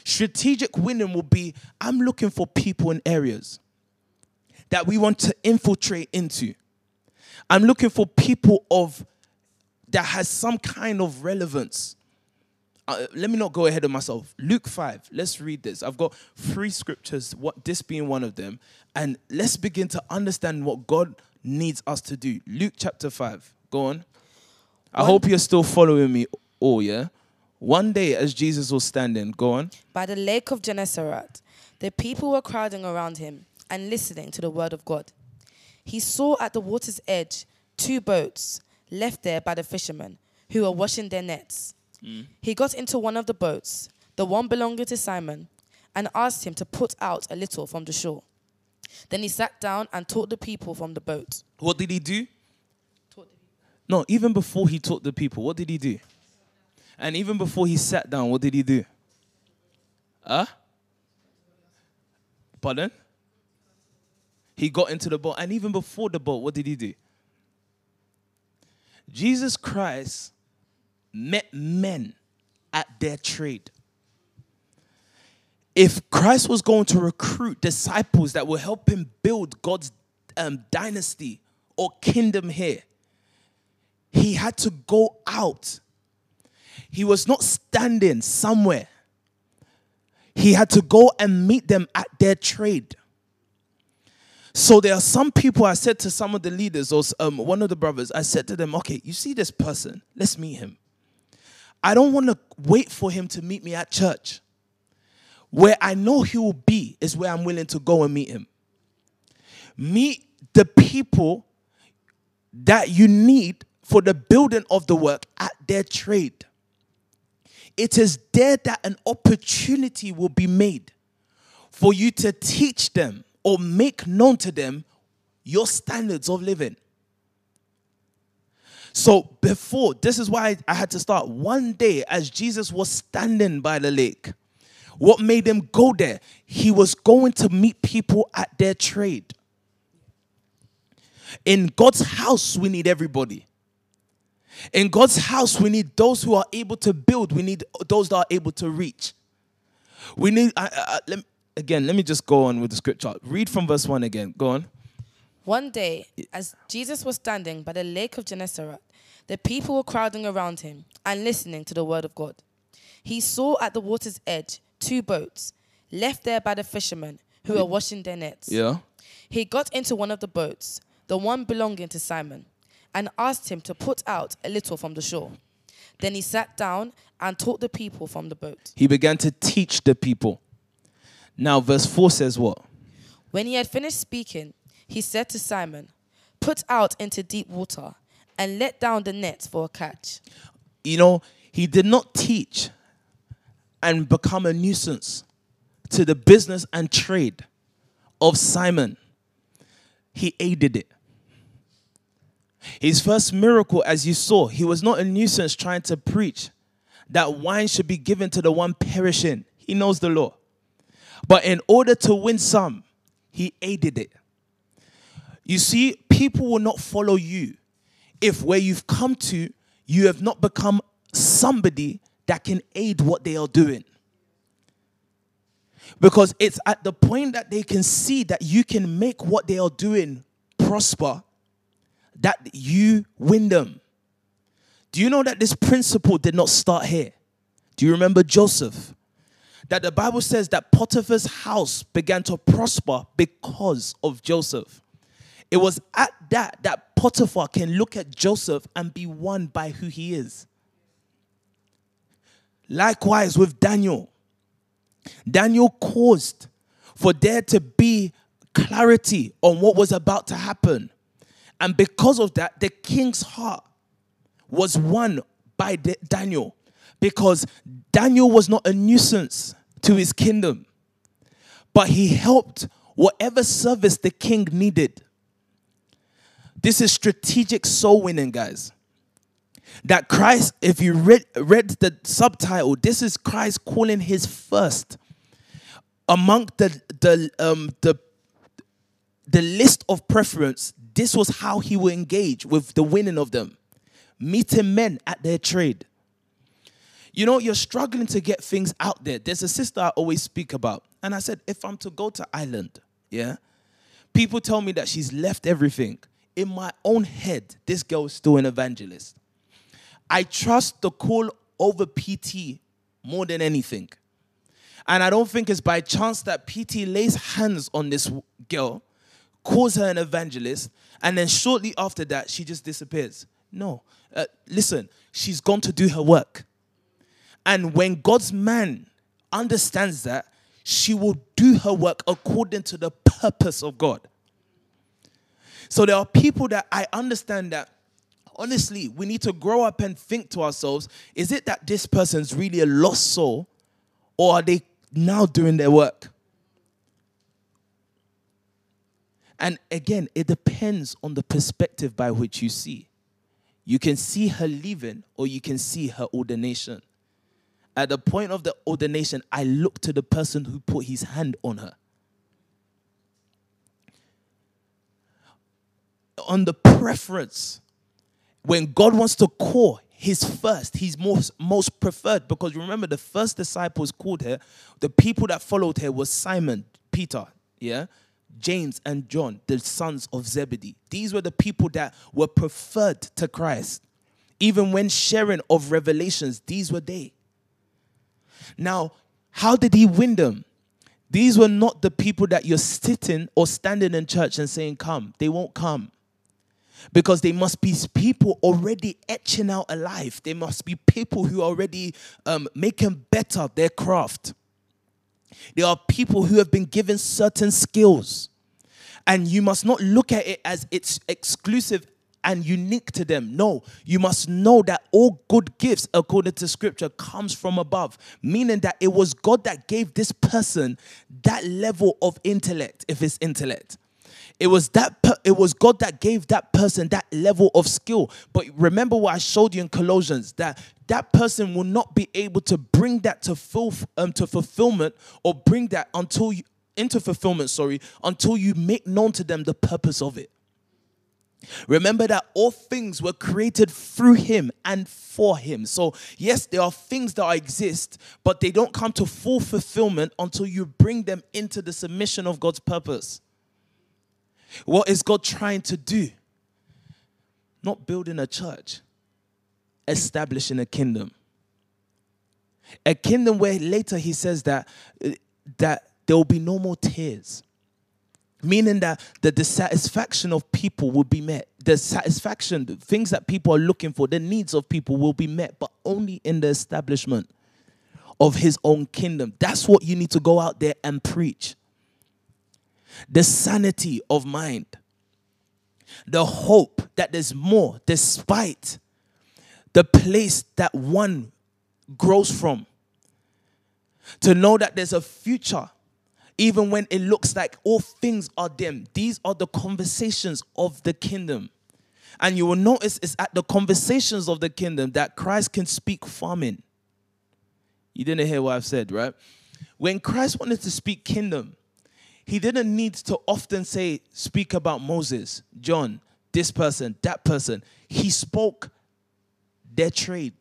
Speaker 1: Strategic winning will be I'm looking for people in areas that we want to infiltrate into. I'm looking for people of that has some kind of relevance. Uh, let me not go ahead of myself. Luke 5. Let's read this. I've got three scriptures, what this being one of them, and let's begin to understand what God needs us to do. Luke chapter 5. Go on. I
Speaker 2: One-
Speaker 1: hope you're still following me all, yeah? One day as Jesus was standing, go on.
Speaker 2: By the lake of Gennesaret, the people were crowding around him and listening to the word of God. He saw at the water's edge two boats left there by the fishermen who were washing their nets. Mm. He got into one of the boats, the one belonging to Simon, and asked him to put out a little from the shore. Then he sat down and taught the people from the boat.
Speaker 1: What did he do? No, even before he taught the people, what did he do? And even before he sat down, what did he do? Huh? Pardon? He got into the boat. And even before the boat, what did he do? Jesus Christ met men at their trade. If Christ was going to recruit disciples that will help him build God's um, dynasty or kingdom here, he had to go out. He was not standing somewhere. He had to go and meet them at their trade. So there are some people I said to some of the leaders or um, one of the brothers, I said to them, okay, you see this person, let's meet him. I don't want to wait for him to meet me at church. Where I know he will be is where I'm willing to go and meet him. Meet the people that you need for the building of the work at their trade. It is there that an opportunity will be made for you to teach them or make known to them your standards of living. So, before, this is why I had to start. One day, as Jesus was standing by the lake, what made him go there? He was going to meet people at their trade. In God's house, we need everybody. In God's house, we need those who are able to build. We need those that are able to reach. We need, uh, uh, let again, let me just go on with the scripture. Read from verse 1 again. Go on.
Speaker 2: One day, as Jesus was standing by the lake of Gennesaret, the people were crowding around him and listening to the word of God. He saw at the water's edge two boats left there by the fishermen who were washing their nets.
Speaker 1: Yeah.
Speaker 2: He got into one of the boats, the one belonging to Simon, and asked him to put out a little from the shore. Then he sat down and taught the people from the boat.
Speaker 1: He began to teach the people. Now, verse 4 says what?
Speaker 2: When he had finished speaking, he said to Simon, Put out into deep water and let down the nets for a catch.
Speaker 1: You know, he did not teach and become a nuisance to the business and trade of Simon. He aided it. His first miracle, as you saw, he was not a nuisance trying to preach that wine should be given to the one perishing. He knows the law. But in order to win some, he aided it. You see, people will not follow you if where you've come to, you have not become somebody that can aid what they are doing. Because it's at the point that they can see that you can make what they are doing prosper that you win them. Do you know that this principle did not start here? Do you remember Joseph? That the Bible says that Potiphar's house began to prosper because of Joseph. It was at that that Potiphar can look at Joseph and be won by who he is. Likewise with Daniel. Daniel caused for there to be clarity on what was about to happen. And because of that, the king's heart was won by Daniel because Daniel was not a nuisance to his kingdom, but he helped whatever service the king needed. This is strategic soul winning, guys. That Christ, if you read, read the subtitle, this is Christ calling his first among the the um the the list of preference. This was how he will engage with the winning of them, meeting men at their trade. You know, you're struggling to get things out there. There's a sister I always speak about, and I said, if I'm to go to Ireland, yeah, people tell me that she's left everything in my own head, this girl is still an evangelist. I trust the call over PT more than anything. And I don't think it's by chance that PT lays hands on this girl, calls her an evangelist, and then shortly after that, she just disappears. No. Uh, listen, she's gone to do her work. And when God's man understands that, she will do her work according to the purpose of God. So there are people that I understand that honestly, we need to grow up and think to ourselves is it that this person's really a lost soul, or are they now doing their work? And again, it depends on the perspective by which you see. You can see her leaving, or you can see her ordination. At the point of the ordination, I look to the person who put his hand on her. on the preference. When God wants to call his first, his most most preferred, because remember the first disciples called her, the people that followed her was Simon, Peter, yeah, James and John, the sons of Zebedee. These were the people that were preferred to Christ. Even when sharing of revelations, these were they. Now, how did he win them? These were not the people that you're sitting or standing in church and saying, Come. They won't come. Because they must be people already etching out a life. They must be people who are already um, making better their craft. There are people who have been given certain skills. And you must not look at it as it's exclusive and unique to them. No, you must know that all good gifts, according to scripture, comes from above, meaning that it was God that gave this person that level of intellect, if it's intellect. It was that per- it was God that gave that person that level of skill. But remember what I showed you in Colossians that that person will not be able to bring that to full um, to fulfillment or bring that until you into fulfillment, sorry, until you make known to them the purpose of it. Remember that all things were created through him and for him. So, yes, there are things that exist, but they don't come to full fulfillment until you bring them into the submission of God's purpose. What is God trying to do? Not building a church, establishing a kingdom. A kingdom where later he says that, eh, that there will be no more tears. Meaning that the dissatisfaction of people will be met. The satisfaction, the things that people are looking for, the needs of people will be met, but only in the establishment of his own kingdom. That's what you need to go out there and preach the sanity of mind, the hope that there's more despite the place that one grows from. To know that there's a future, even when it looks like all things are dim. These are the conversations of the kingdom. And you will notice it's at the conversations of the kingdom that Christ can speak farming. You didn't hear what I've said, right? When Christ wanted to speak kingdom, he didn't need to often say, speak about Moses, John, this person, that person. He spoke their trade.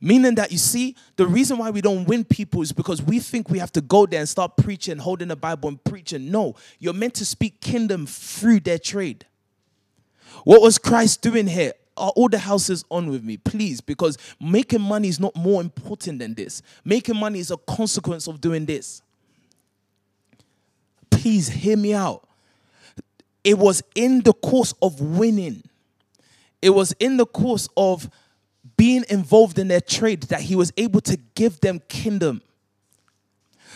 Speaker 1: Meaning that you see, the reason why we don't win people is because we think we have to go there and start preaching, holding the Bible and preaching. No, you're meant to speak kingdom through their trade. What was Christ doing here? Are all the houses on with me, please? Because making money is not more important than this. Making money is a consequence of doing this please hear me out. It was in the course of winning, it was in the course of being involved in their trade that he was able to give them kingdom.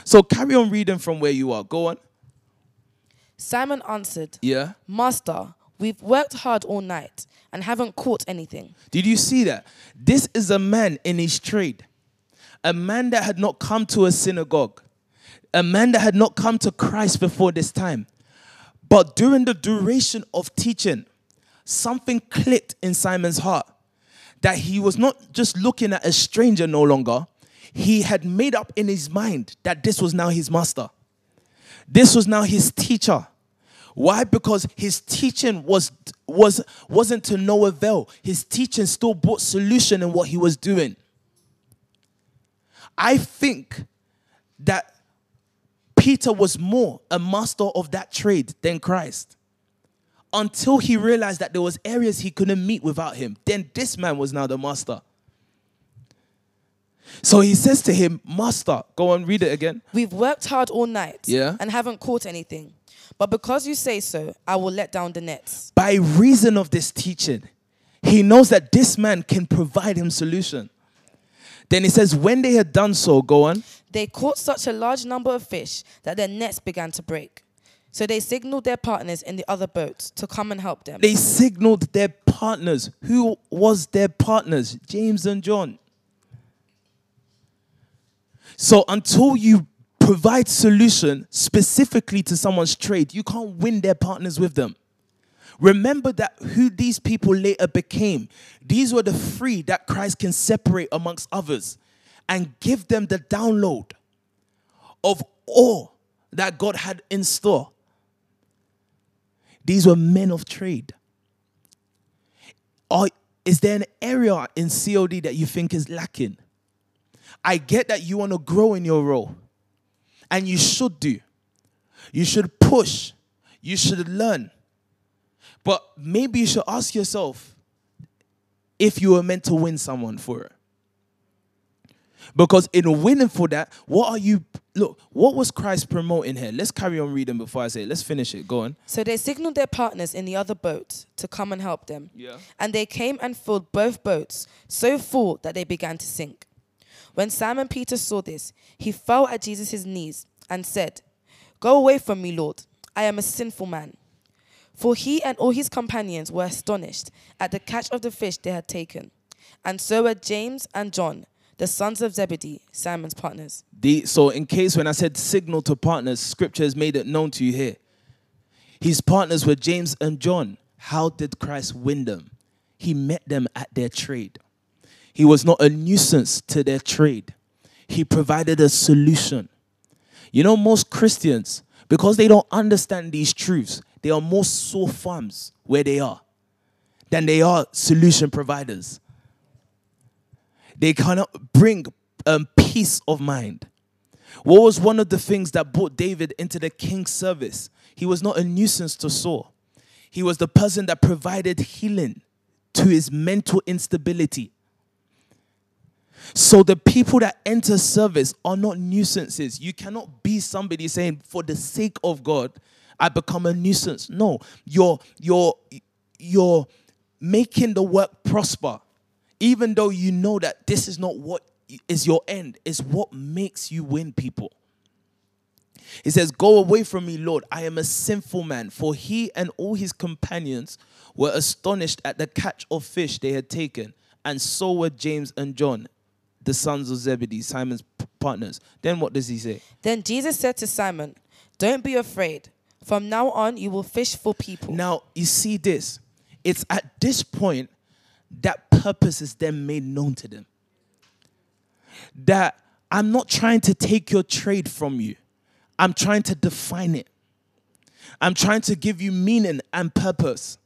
Speaker 1: So carry on reading from where you are. Go on.
Speaker 2: Simon answered,
Speaker 1: Yeah.
Speaker 2: Master, we've worked hard all night and haven't caught anything.
Speaker 1: Did you see that? This is a man in his trade, a man that had not come to a synagogue, a man that had not come to Christ before this time. But during the duration of teaching, something clicked in Simon's heart that he was not just looking at a stranger no longer. He had made up in his mind that this was now his master. This was now his teacher. Why? Because his teaching was was wasn't to no avail. His teaching still brought solution in what he was doing. I think that Peter was more a master of that trade than Christ. Until he realized that there was areas he couldn't meet without him. Then this man was now the master. So he says to him, Master, go on, read it again.
Speaker 2: We've worked hard all night
Speaker 1: Yeah.
Speaker 2: and haven't caught anything. But because you say so, I will let down the nets.
Speaker 1: By reason of this teaching, he knows that this man can provide him solution. Then he says, when they had done so, go on.
Speaker 2: They caught such a large number of fish that their nets began to break. So they signaled their partners in the other boats to come and help them.
Speaker 1: They signaled their partners. Who was their partners? James and John. So until you provide solution specifically to someone's trade, you can't win their partners with them. Remember that who these people later became. These were the three that Christ can separate amongst others and give them the download of all that God had in store. These were men of trade. Or is there an area in COD that you think is lacking? I get that you want to grow in your role, and you should do. You should push, you should learn. But maybe you should ask yourself if you were meant to win someone for it. Because in winning for that, what are you look, what was Christ promoting here? Let's carry on reading before I say it. Let's finish it. Go on.
Speaker 2: So they signaled their partners in the other boat to come and help them.
Speaker 1: Yeah.
Speaker 2: And they came and filled both boats, so full that they began to sink. When Simon Peter saw this, he fell at Jesus' knees and said, Go away from me, Lord. I am a sinful man. For he and all his companions were astonished at the catch of the fish they had taken. And so were James and John, the sons of Zebedee, Simon's partners.
Speaker 1: The, so, in case when I said signal to partners, scripture has made it known to you here. His partners were James and John. How did Christ win them? He met them at their trade. He was not a nuisance to their trade, he provided a solution. You know, most Christians, because they don't understand these truths, they are more sore farms where they are than they are solution providers. They cannot bring um, peace of mind. What was one of the things that brought David into the king's service? He was not a nuisance to Saul. He was the person that provided healing to his mental instability. So the people that enter service are not nuisances. You cannot be somebody saying, for the sake of God, I become a nuisance. No, you're you're you're making the work prosper, even though you know that this is not what is your end, is what makes you win people. He says, Go away from me, Lord. I am a sinful man. For he and all his companions were astonished at the catch of fish they had taken, and so were James and John, the sons of Zebedee, Simon's partners. Then what does he say?
Speaker 2: Then Jesus said to Simon, Don't be afraid. From now on, you will fish for people.
Speaker 1: Now, you see this. It's at this point that purpose is then made known to them. That I'm not trying to take your trade from you, I'm trying to define it. I'm trying to give you meaning and purpose.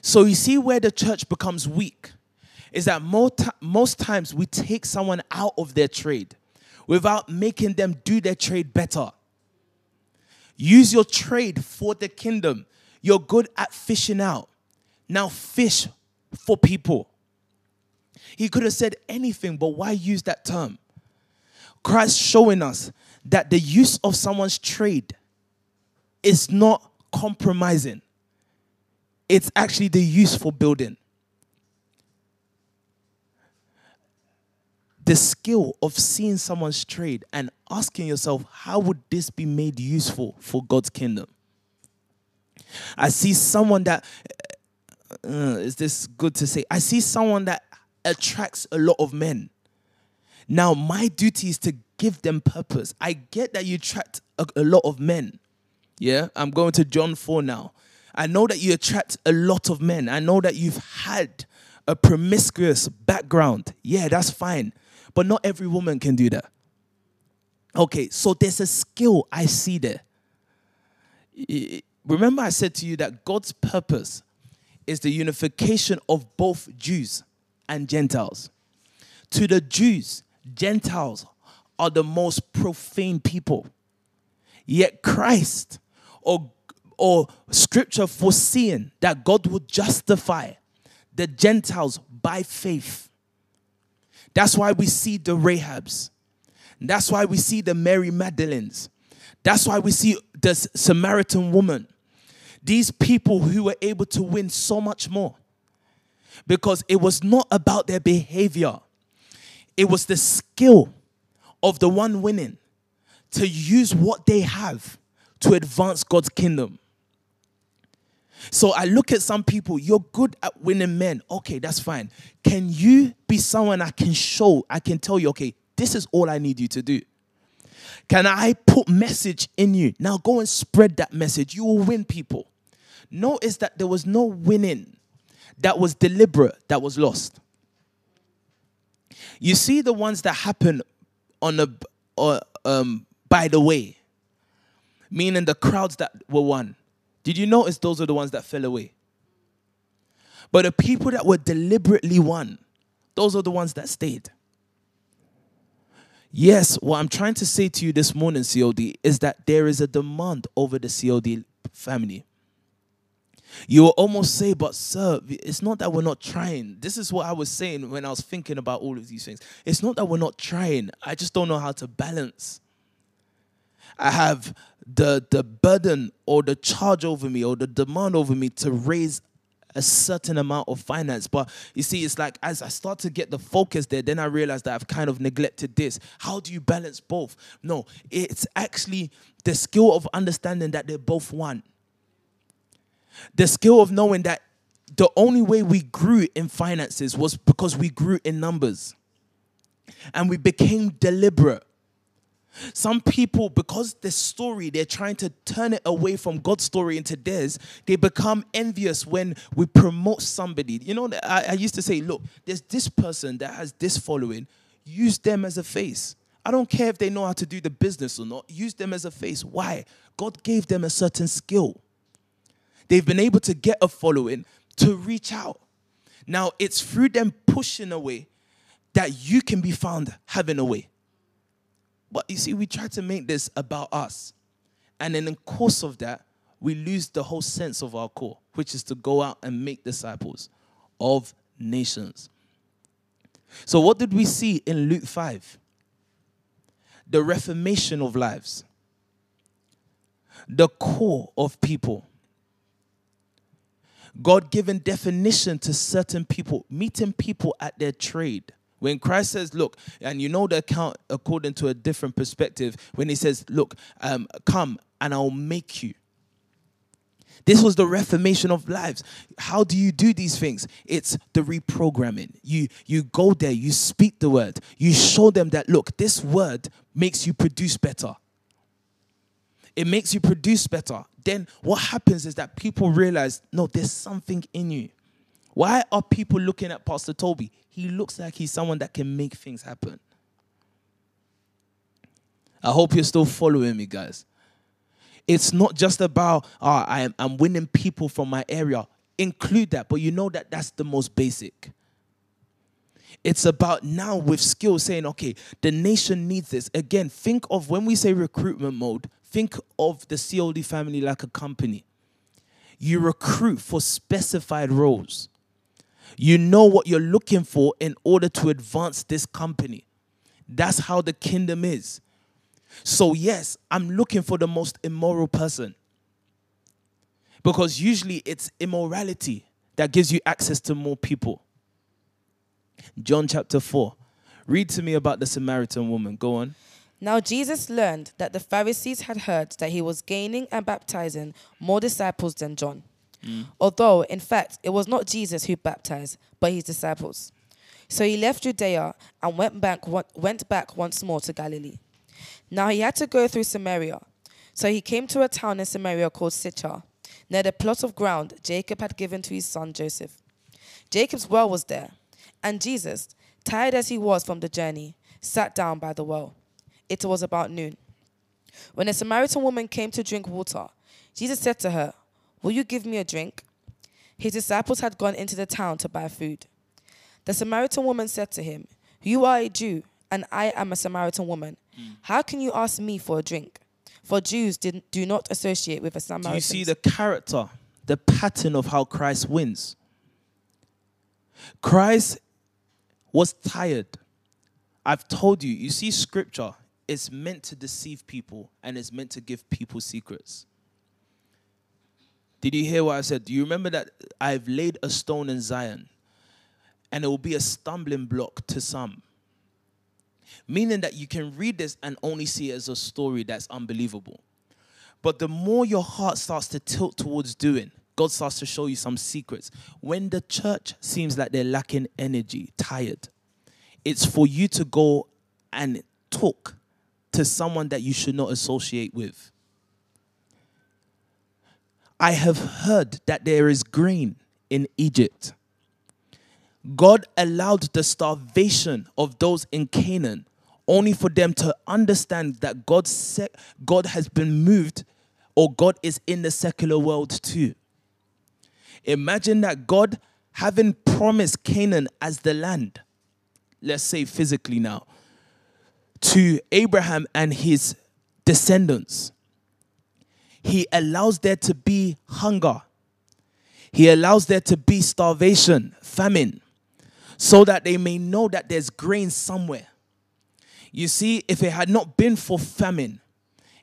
Speaker 1: So, you see where the church becomes weak is that most, most times we take someone out of their trade without making them do their trade better. Use your trade for the kingdom. You're good at fishing out. Now fish for people. He could have said anything, but why use that term? Christ showing us that the use of someone's trade is not compromising, it's actually the use for building. The skill of seeing someone's trade and asking yourself, how would this be made useful for God's kingdom? I see someone that uh, is this good to say? I see someone that attracts a lot of men. Now, my duty is to give them purpose. I get that you attract a, a lot of men. Yeah, I'm going to John 4 now. I know that you attract a lot of men. I know that you've had a promiscuous background. Yeah, that's fine. But not every woman can do that. Okay, so there's a skill I see there. Remember, I said to you that God's purpose is the unification of both Jews and Gentiles. To the Jews, Gentiles are the most profane people. Yet Christ or, or scripture foreseeing that God would justify the Gentiles by faith. That's why we see the Rahabs. That's why we see the Mary Magdalenes. That's why we see the Samaritan woman. These people who were able to win so much more. Because it was not about their behavior, it was the skill of the one winning to use what they have to advance God's kingdom. So I look at some people, you're good at winning men. Okay, that's fine. Can you be someone I can show, I can tell you, okay, this is all I need you to do? Can I put message in you? Now go and spread that message. You will win people. Notice that there was no winning that was deliberate, that was lost. You see the ones that happen on a or um, by the way, meaning the crowds that were won. Did you notice those are the ones that fell away? But the people that were deliberately won, those are the ones that stayed. Yes, what I'm trying to say to you this morning, COD, is that there is a demand over the COD family. You will almost say, but sir, it's not that we're not trying. This is what I was saying when I was thinking about all of these things. It's not that we're not trying. I just don't know how to balance. I have the the burden or the charge over me or the demand over me to raise a certain amount of finance. But you see, it's like as I start to get the focus there, then I realize that I've kind of neglected this. How do you balance both? No, it's actually the skill of understanding that they're both one. The skill of knowing that the only way we grew in finances was because we grew in numbers and we became deliberate. Some people, because the story, they're trying to turn it away from God's story into theirs. They become envious when we promote somebody. You know, I, I used to say, look, there's this person that has this following. Use them as a face. I don't care if they know how to do the business or not. Use them as a face. Why? God gave them a certain skill. They've been able to get a following to reach out. Now, it's through them pushing away that you can be found having a way. But you see, we try to make this about us. And in the course of that, we lose the whole sense of our core, which is to go out and make disciples of nations. So, what did we see in Luke 5? The reformation of lives, the core of people. God given definition to certain people, meeting people at their trade. When Christ says, look, and you know the account according to a different perspective, when he says, look, um, come and I'll make you. This was the reformation of lives. How do you do these things? It's the reprogramming. You you go there, you speak the word, you show them that look, this word makes you produce better. It makes you produce better. Then what happens is that people realize, no, there's something in you. Why are people looking at Pastor Toby? He looks like he's someone that can make things happen. I hope you're still following me, guys. It's not just about, ah, oh, I'm, I'm winning people from my area. Include that, but you know that that's the most basic. It's about now with skill saying, okay, the nation needs this. Again, think of when we say recruitment mode, think of the COD family like a company. You recruit for specified roles. You know what you're looking for in order to advance this company. That's how the kingdom is. So, yes, I'm looking for the most immoral person. Because usually it's immorality that gives you access to more people. John chapter 4. Read to me about the Samaritan woman. Go on.
Speaker 2: Now Jesus learned that the Pharisees had heard that he was gaining and baptizing more disciples than John. Mm. Although, in fact, it was not Jesus who baptized, but his disciples. So he left Judea and went back, went back once more to Galilee. Now he had to go through Samaria. So he came to a town in Samaria called Sychar, near the plot of ground Jacob had given to his son Joseph. Jacob's well was there, and Jesus, tired as he was from the journey, sat down by the well. It was about noon. When a Samaritan woman came to drink water, Jesus said to her, Will you give me a drink? His disciples had gone into the town to buy food. The Samaritan woman said to him, You are a Jew, and I am a Samaritan woman. Mm. How can you ask me for a drink? For Jews did, do not associate with a Samaritan.
Speaker 1: Do you see the character, the pattern of how Christ wins? Christ was tired. I've told you, you see, scripture is meant to deceive people and is meant to give people secrets. Did you hear what I said? Do you remember that I've laid a stone in Zion and it will be a stumbling block to some? Meaning that you can read this and only see it as a story that's unbelievable. But the more your heart starts to tilt towards doing, God starts to show you some secrets. When the church seems like they're lacking energy, tired, it's for you to go and talk to someone that you should not associate with. I have heard that there is grain in Egypt. God allowed the starvation of those in Canaan only for them to understand that God, se- God has been moved or God is in the secular world too. Imagine that God having promised Canaan as the land, let's say physically now, to Abraham and his descendants he allows there to be hunger. He allows there to be starvation, famine, so that they may know that there's grain somewhere. You see, if it had not been for famine,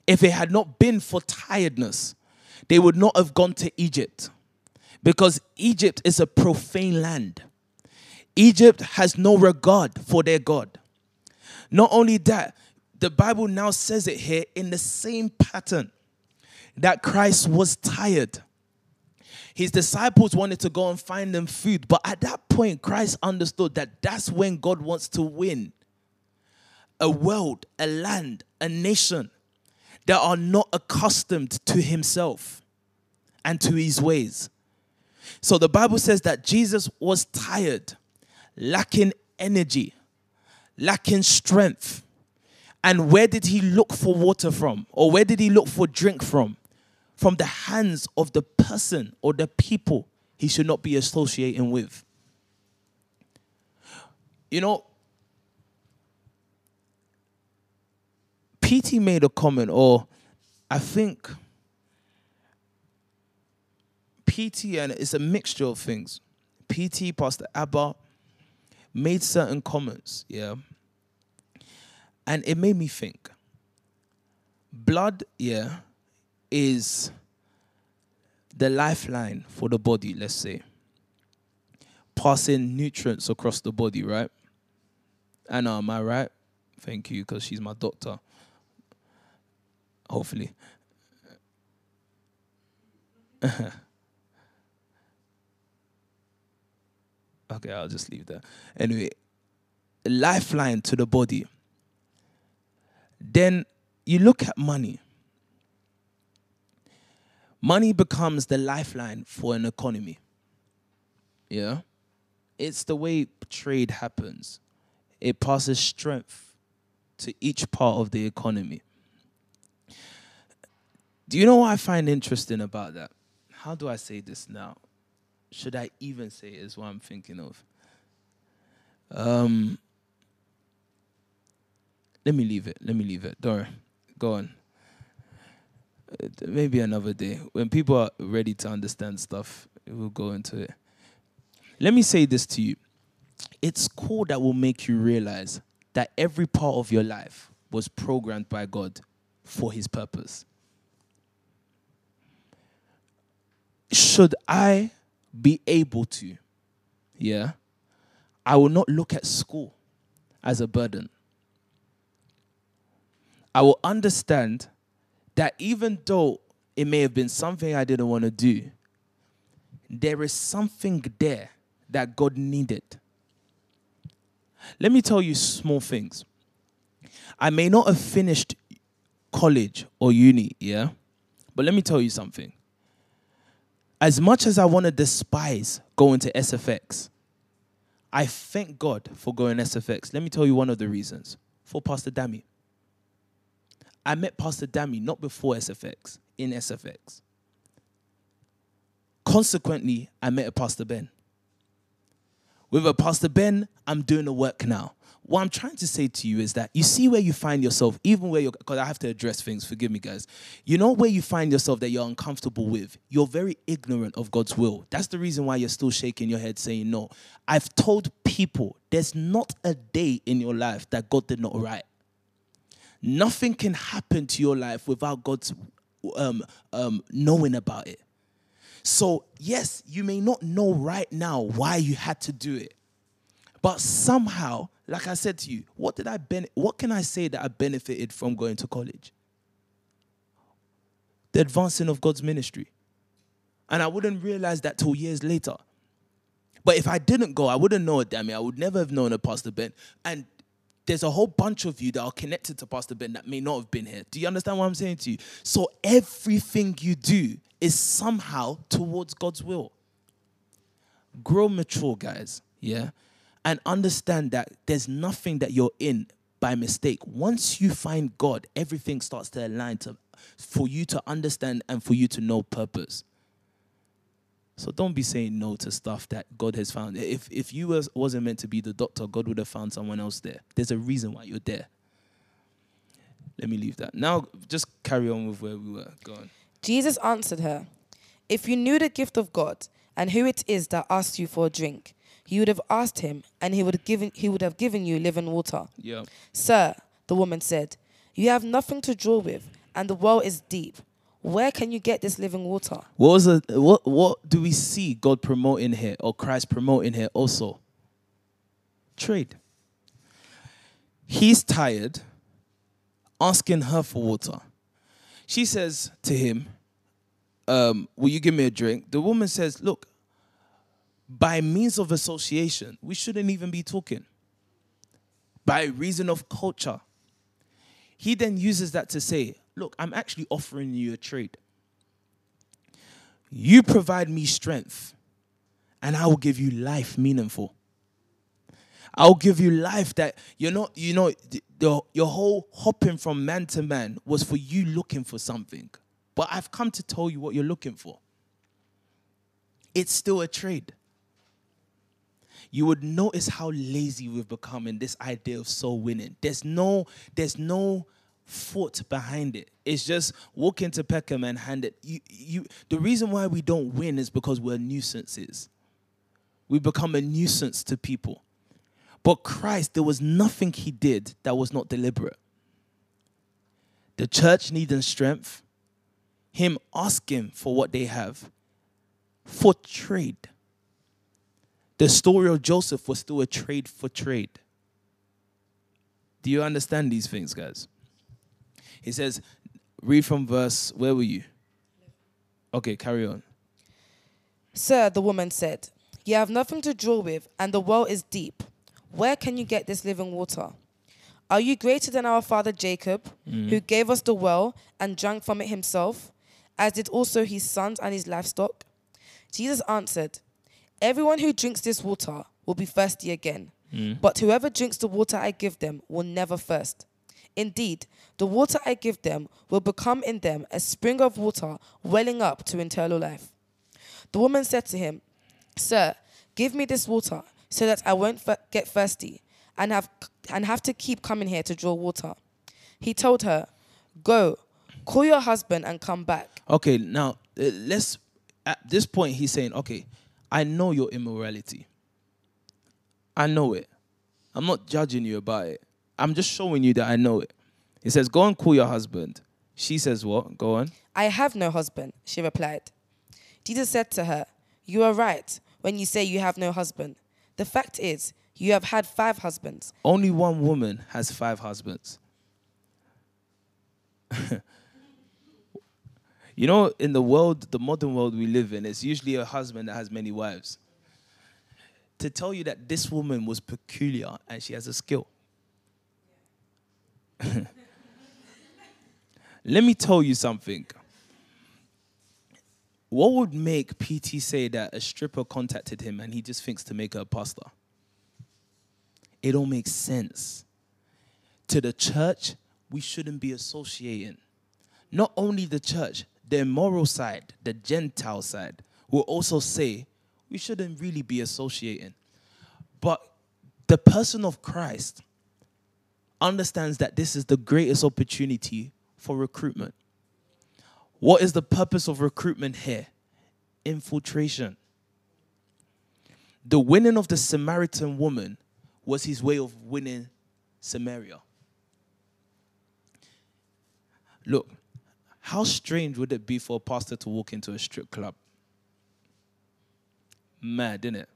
Speaker 1: if it had not been for tiredness, they would not have gone to Egypt because Egypt is a profane land. Egypt has no regard for their God. Not only that, the Bible now says it here in the same pattern that Christ was tired. His disciples wanted to go and find them food, but at that point, Christ understood that that's when God wants to win a world, a land, a nation that are not accustomed to himself and to his ways. So the Bible says that Jesus was tired, lacking energy, lacking strength. And where did he look for water from? Or where did he look for drink from? From the hands of the person or the people he should not be associating with. You know, PT made a comment, or I think PT, and it's a mixture of things. PT, Pastor Abba, made certain comments, yeah. And it made me think. Blood, yeah, is the lifeline for the body, let's say. Passing nutrients across the body, right? Anna, um, am I right? Thank you, because she's my doctor. Hopefully. okay, I'll just leave that. Anyway, lifeline to the body. Then you look at money. Money becomes the lifeline for an economy. Yeah? It's the way trade happens. It passes strength to each part of the economy. Do you know what I find interesting about that? How do I say this now? Should I even say it is what I'm thinking of? Um, let me leave it. Let me leave it. Don't Go on. Maybe another day. When people are ready to understand stuff, we'll go into it. Let me say this to you. It's cool that will make you realize that every part of your life was programmed by God for his purpose. Should I be able to, yeah, I will not look at school as a burden. I will understand that even though it may have been something I didn't want to do, there is something there that God needed. Let me tell you small things. I may not have finished college or uni, yeah? But let me tell you something. As much as I want to despise going to SFX, I thank God for going SFX. Let me tell you one of the reasons. For Pastor Dammy. I met Pastor Dammy not before SFX, in SFX. Consequently, I met a Pastor Ben. With a Pastor Ben, I'm doing the work now what I'm trying to say to you is that you see where you find yourself, even where you're, because I have to address things, forgive me, guys. You know where you find yourself that you're uncomfortable with? You're very ignorant of God's will. That's the reason why you're still shaking your head saying no. I've told people there's not a day in your life that God did not write. Nothing can happen to your life without God's um, um, knowing about it. So, yes, you may not know right now why you had to do it, but somehow like I said to you, what did I ben- what can I say that I benefited from going to college? The advancing of God's ministry. And I wouldn't realize that till years later. But if I didn't go, I wouldn't know it, damn it. I would never have known a Pastor Ben. And there's a whole bunch of you that are connected to Pastor Ben that may not have been here. Do you understand what I'm saying to you? So everything you do is somehow towards God's will. Grow mature, guys. Yeah and understand that there's nothing that you're in by mistake. Once you find God, everything starts to align to for you to understand and for you to know purpose. So don't be saying no to stuff that God has found. If if you was, wasn't meant to be the doctor, God would have found someone else there. There's a reason why you're there. Let me leave that. Now just carry on with where we were. Go on.
Speaker 2: Jesus answered her, If you knew the gift of God and who it is that asked you for a drink. You would have asked him, and he would have given, he would have given you living water.
Speaker 1: Yeah.
Speaker 2: Sir, the woman said, You have nothing to draw with, and the well is deep. Where can you get this living water?
Speaker 1: What was the what what do we see God promoting here or Christ promoting here also? Trade. He's tired asking her for water. She says to him, um, will you give me a drink? The woman says, Look, by means of association, we shouldn't even be talking. By reason of culture. He then uses that to say, Look, I'm actually offering you a trade. You provide me strength, and I will give you life meaningful. I'll give you life that you're not, you know, the, your whole hopping from man to man was for you looking for something. But I've come to tell you what you're looking for. It's still a trade. You would notice how lazy we've become in this idea of soul winning. There's no, there's no thought behind it. It's just walk into Peckham and hand it. You, you, the reason why we don't win is because we're nuisances. We become a nuisance to people. But Christ, there was nothing he did that was not deliberate. The church needing strength, him asking for what they have for trade. The story of Joseph was still a trade for trade. Do you understand these things, guys? He says, read from verse, where were you? Okay, carry on.
Speaker 2: Sir, the woman said, You have nothing to draw with, and the well is deep. Where can you get this living water? Are you greater than our father Jacob, mm. who gave us the well and drank from it himself, as did also his sons and his livestock? Jesus answered, Everyone who drinks this water will be thirsty again, mm. but whoever drinks the water I give them will never thirst. Indeed, the water I give them will become in them a spring of water welling up to eternal life. The woman said to him, Sir, give me this water so that I won't get thirsty and have, and have to keep coming here to draw water. He told her, Go, call your husband and come back.
Speaker 1: Okay, now uh, let's. At this point, he's saying, "Okay, I know your immorality. I know it. I'm not judging you about it. I'm just showing you that I know it." He says, "Go and call your husband." She says, "What? Go on."
Speaker 2: I have no husband, she replied. Jesus said to her, You are right when you say you have no husband. The fact is, you have had five husbands.
Speaker 1: Only one woman has five husbands. you know, in the world, the modern world we live in, it's usually a husband that has many wives. To tell you that this woman was peculiar and she has a skill. Let me tell you something. What would make PT say that a stripper contacted him and he just thinks to make her a pastor? It don't make sense. To the church, we shouldn't be associating. Not only the church, the immoral side, the Gentile side, will also say we shouldn't really be associating. But the person of Christ understands that this is the greatest opportunity for recruitment. What is the purpose of recruitment here? Infiltration. The winning of the Samaritan woman was his way of winning Samaria. Look, how strange would it be for a pastor to walk into a strip club? Mad, isn't it?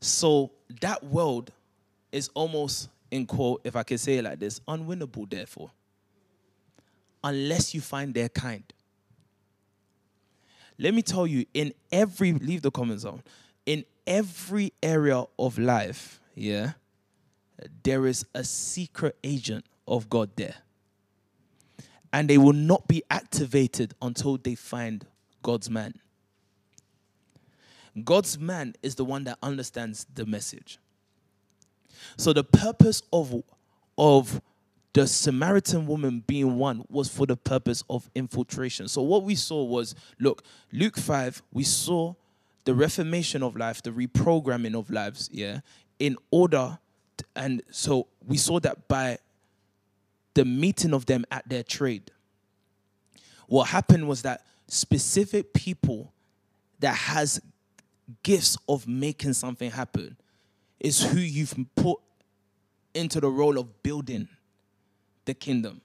Speaker 1: So that world is almost, in quote, if I can say it like this, unwinnable, therefore, unless you find their kind. Let me tell you, in every, leave the comment zone, in every area of life, yeah, there is a secret agent of God there. And they will not be activated until they find God's man. God's man is the one that understands the message. So the purpose of of the Samaritan woman being won was for the purpose of infiltration. So what we saw was look, Luke 5, we saw the reformation of life, the reprogramming of lives, yeah, in order and so we saw that by the meeting of them at their trade. What happened was that specific people that has gifts of making something happen is who you've put into the role of building the kingdom.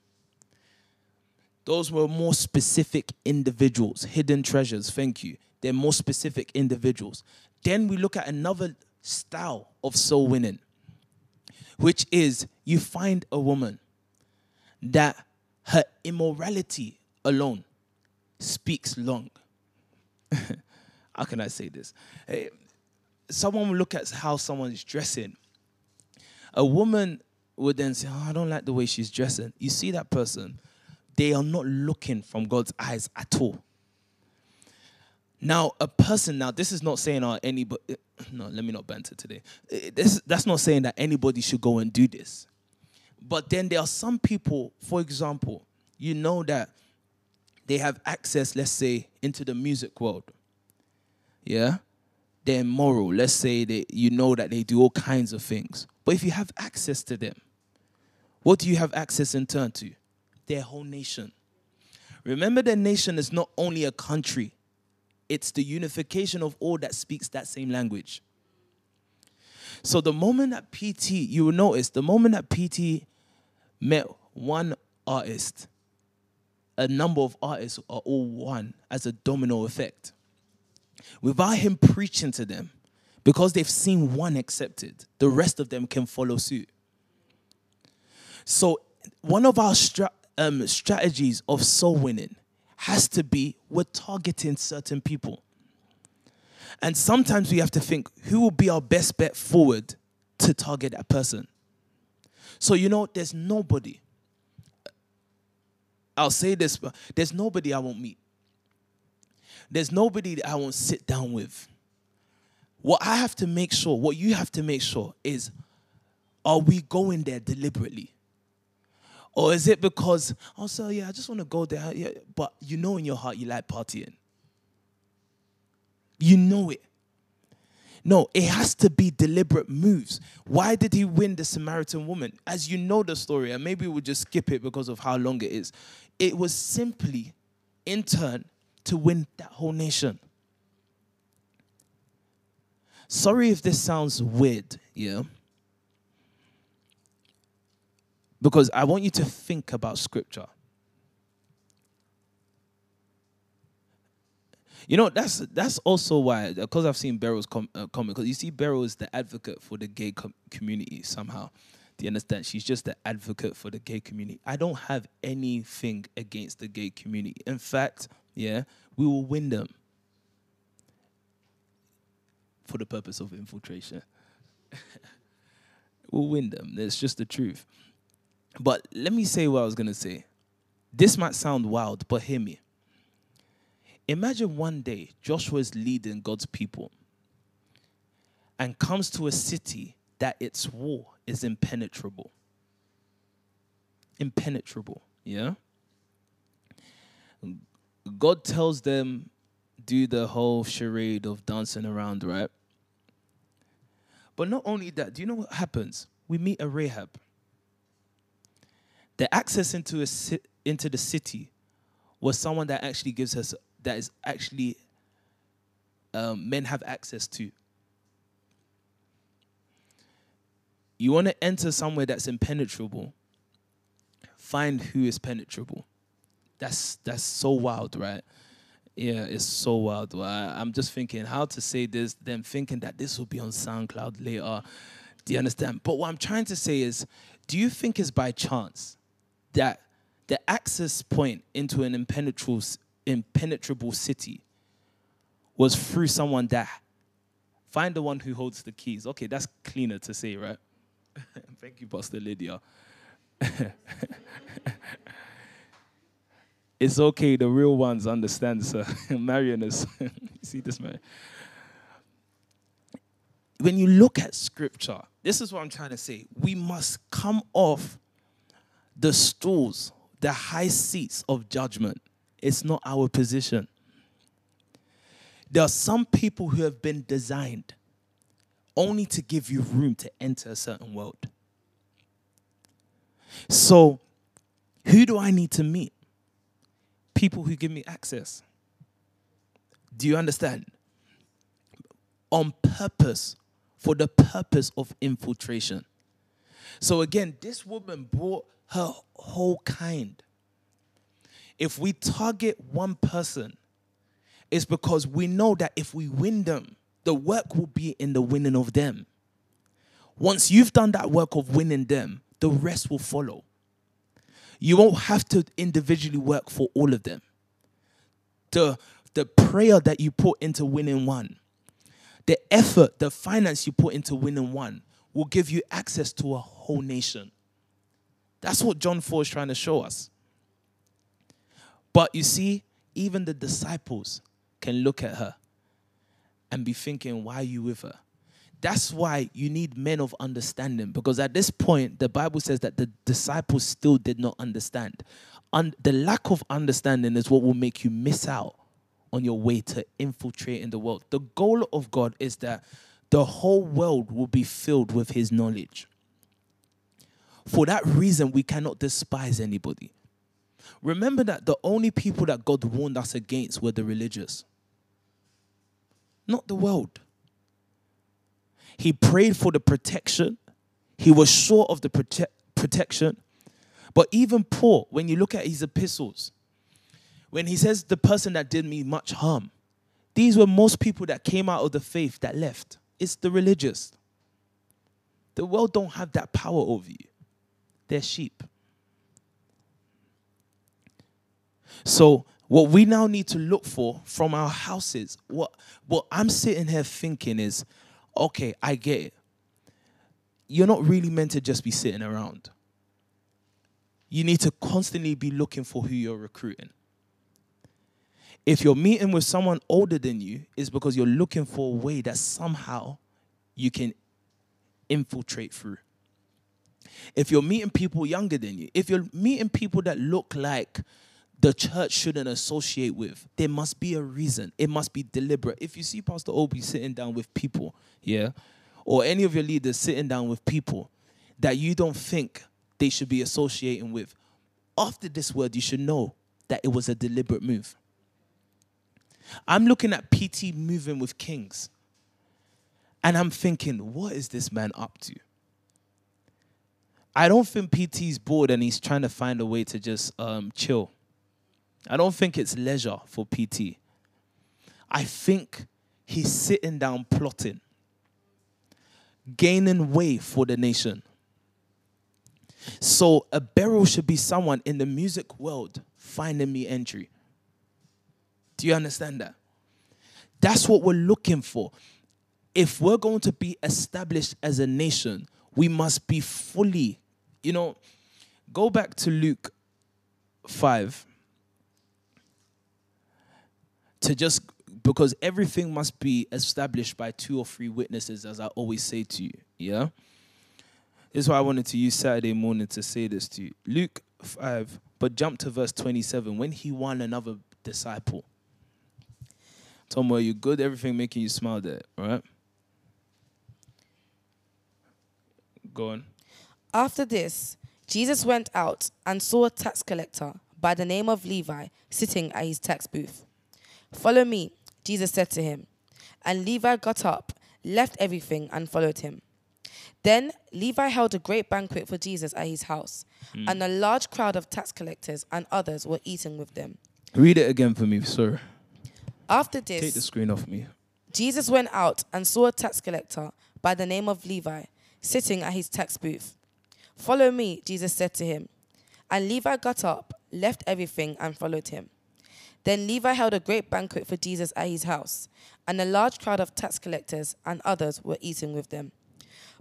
Speaker 1: Those were more specific individuals, hidden treasures. Thank you. They're more specific individuals. Then we look at another style of soul winning, which is you find a woman that her immorality alone speaks long. how can I say this? Eh, Eh, someone will look at how someone is dressing. A woman would then say, oh, I don't like the way she's dressing. You see that person, they are not looking from God's eyes at all. Now, a person, now, this is not saying, oh, anybody, eh, no, let me not banter today. Eh, this, that's not saying that anybody should go and do this. But then there are some people, for example, you know that they have access, let's say, into the music world. Yeah? They're moral. Let's say that you know that they do all kinds of things. But if you have access to them, what do you have access in turn to? Their whole nation. Remember, the nation is not only a country, it's the unification of all that speaks that same language. So the moment that PT, you will notice, the moment that PT met one artist, a number of artists are all won as a domino effect. Without him preaching to them, because they've seen one accepted, the rest of them can follow suit. So, one of our stra- um, strategies of soul winning has to be we're targeting certain people. And sometimes we have to think who will be our best bet forward to target that person. So, you know, there's nobody. I'll say this, but there's nobody I won't meet. There's nobody that I won't sit down with. What I have to make sure, what you have to make sure is are we going there deliberately? Or is it because, oh, so yeah, I just want to go there, yeah, but you know in your heart you like partying? You know it. No, it has to be deliberate moves. Why did he win the Samaritan woman? As you know the story, and maybe we'll just skip it because of how long it is. It was simply, in turn, to win that whole nation. Sorry if this sounds weird, yeah? Because I want you to think about scripture. You know, that's that's also why, because I've seen Beryl's com- uh, comment, because you see, Beryl is the advocate for the gay com- community somehow. Do you understand? She's just the advocate for the gay community. I don't have anything against the gay community. In fact, yeah, we will win them for the purpose of infiltration. we'll win them. That's just the truth. But let me say what I was going to say. This might sound wild, but hear me. Imagine one day Joshua is leading God's people and comes to a city that its wall is impenetrable. Impenetrable, yeah? God tells them, do the whole charade of dancing around, right? But not only that, do you know what happens? We meet a Rahab. The access into, a, into the city was someone that actually gives us that is actually um, men have access to. You want to enter somewhere that's impenetrable. Find who is penetrable. That's that's so wild, right? Yeah, it's so wild. I, am just thinking how to say this, then thinking that this will be on SoundCloud later. Do you understand? But what I'm trying to say is, do you think it's by chance that the access point into an impenetrable impenetrable city was through someone that find the one who holds the keys. Okay, that's cleaner to say, right? Thank you, Pastor Lydia. it's okay, the real ones understand, sir. Marion is, see this man? When you look at scripture, this is what I'm trying to say. We must come off the stools, the high seats of judgment it's not our position. There are some people who have been designed only to give you room to enter a certain world. So, who do I need to meet? People who give me access. Do you understand? on purpose for the purpose of infiltration. So again, this woman brought her whole kind. If we target one person, it's because we know that if we win them, the work will be in the winning of them. Once you've done that work of winning them, the rest will follow. You won't have to individually work for all of them. The, the prayer that you put into winning one, the effort, the finance you put into winning one will give you access to a whole nation. That's what John 4 is trying to show us. But you see, even the disciples can look at her and be thinking, why are you with her? That's why you need men of understanding because at this point, the Bible says that the disciples still did not understand. And the lack of understanding is what will make you miss out on your way to infiltrate in the world. The goal of God is that the whole world will be filled with his knowledge. For that reason, we cannot despise anybody. Remember that the only people that God warned us against were the religious, not the world. He prayed for the protection. He was sure of the prote- protection. But even Paul, when you look at his epistles, when he says the person that did me much harm, these were most people that came out of the faith that left. It's the religious. The world don't have that power over you. They're sheep. So what we now need to look for from our houses, what what I'm sitting here thinking is, okay, I get it. You're not really meant to just be sitting around. You need to constantly be looking for who you're recruiting. If you're meeting with someone older than you, it's because you're looking for a way that somehow you can infiltrate through. If you're meeting people younger than you, if you're meeting people that look like the church shouldn't associate with, there must be a reason. It must be deliberate. If you see Pastor Obi sitting down with people, yeah, or any of your leaders sitting down with people that you don't think they should be associating with, after this word, you should know that it was a deliberate move. I'm looking at PT moving with kings. And I'm thinking, what is this man up to? I don't think PT's bored and he's trying to find a way to just um, chill. I don't think it's leisure for PT. I think he's sitting down plotting, gaining way for the nation. So a Beryl should be someone in the music world finding me entry. Do you understand that? That's what we're looking for. If we're going to be established as a nation, we must be fully, you know, go back to Luke 5 to just because everything must be established by two or three witnesses, as I always say to you. Yeah? This is why I wanted to use Saturday morning to say this to you. Luke 5, but jump to verse 27. When he won another disciple, Tom, were you good? Everything making you smile there, right? Go on.
Speaker 2: After this, Jesus went out and saw a tax collector by the name of Levi sitting at his tax booth. Follow me, Jesus said to him. And Levi got up, left everything, and followed him. Then Levi held a great banquet for Jesus at his house, hmm. and a large crowd of tax collectors and others were eating with them.
Speaker 1: Read it again for me, sir.
Speaker 2: After this,
Speaker 1: Take the screen off me.
Speaker 2: Jesus went out and saw a tax collector by the name of Levi sitting at his tax booth. Follow me, Jesus said to him. And Levi got up, left everything, and followed him. Then Levi held a great banquet for Jesus at his house, and a large crowd of tax collectors and others were eating with them.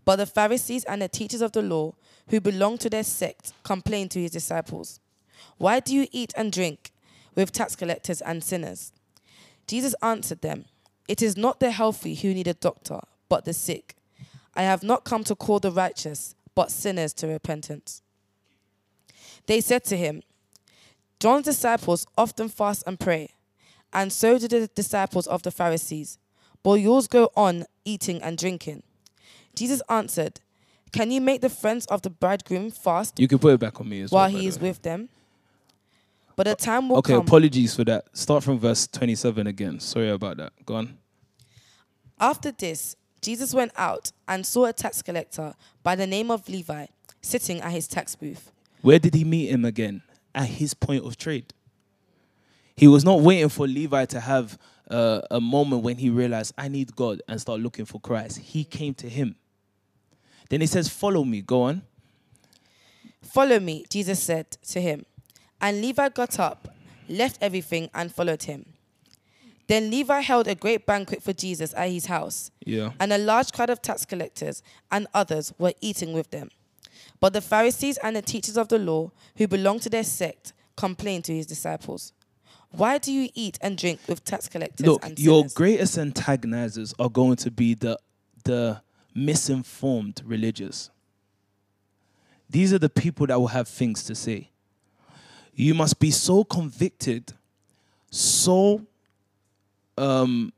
Speaker 2: But the Pharisees and the teachers of the law, who belonged to their sect, complained to his disciples, Why do you eat and drink with tax collectors and sinners? Jesus answered them, It is not the healthy who need a doctor, but the sick. I have not come to call the righteous, but sinners to repentance. They said to him, John's disciples often fast and pray, and so do the disciples of the Pharisees, but yours go on eating and drinking. Jesus answered, Can you make the friends of the bridegroom fast
Speaker 1: You can put it back on me as
Speaker 2: while
Speaker 1: well. by
Speaker 2: he is
Speaker 1: way.
Speaker 2: with them? But a time will
Speaker 1: Okay,
Speaker 2: come.
Speaker 1: Okay, apologies for that. Start from verse 27 again. Sorry about that. Go on.
Speaker 2: After this, Jesus went out and saw a tax collector by the name of Levi sitting at his tax booth.
Speaker 1: Where did he meet him again? At his point of trade. He was not waiting for Levi to have uh, a moment when he realized, I need God and start looking for Christ. He came to him. Then he says, Follow me. Go on.
Speaker 2: Follow me, Jesus said to him. And Levi got up, left everything, and followed him. Then Levi held a great banquet for Jesus at his house,
Speaker 1: Yeah.
Speaker 2: and a large crowd of tax collectors and others were eating with them. But the Pharisees and the teachers of the law, who belonged to their sect, complained to his disciples, Why do you eat and drink with tax collectors
Speaker 1: Look,
Speaker 2: and
Speaker 1: your greatest antagonizers are going to be the the misinformed religious. These are the people that will have things to say. You must be so convicted, so um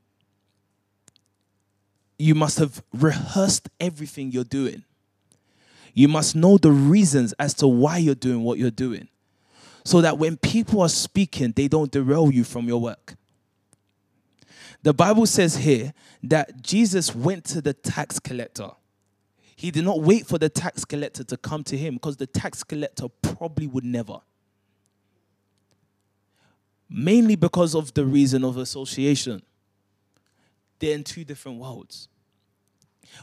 Speaker 1: you must have rehearsed everything you're doing. You must know the reasons as to why you're doing what you're doing. So that when people are speaking, they don't derail you from your work. The Bible says here that Jesus went to the tax collector. He did not wait for the tax collector to come to him because the tax collector probably would never. Mainly because of the reason of association. They're in two different worlds.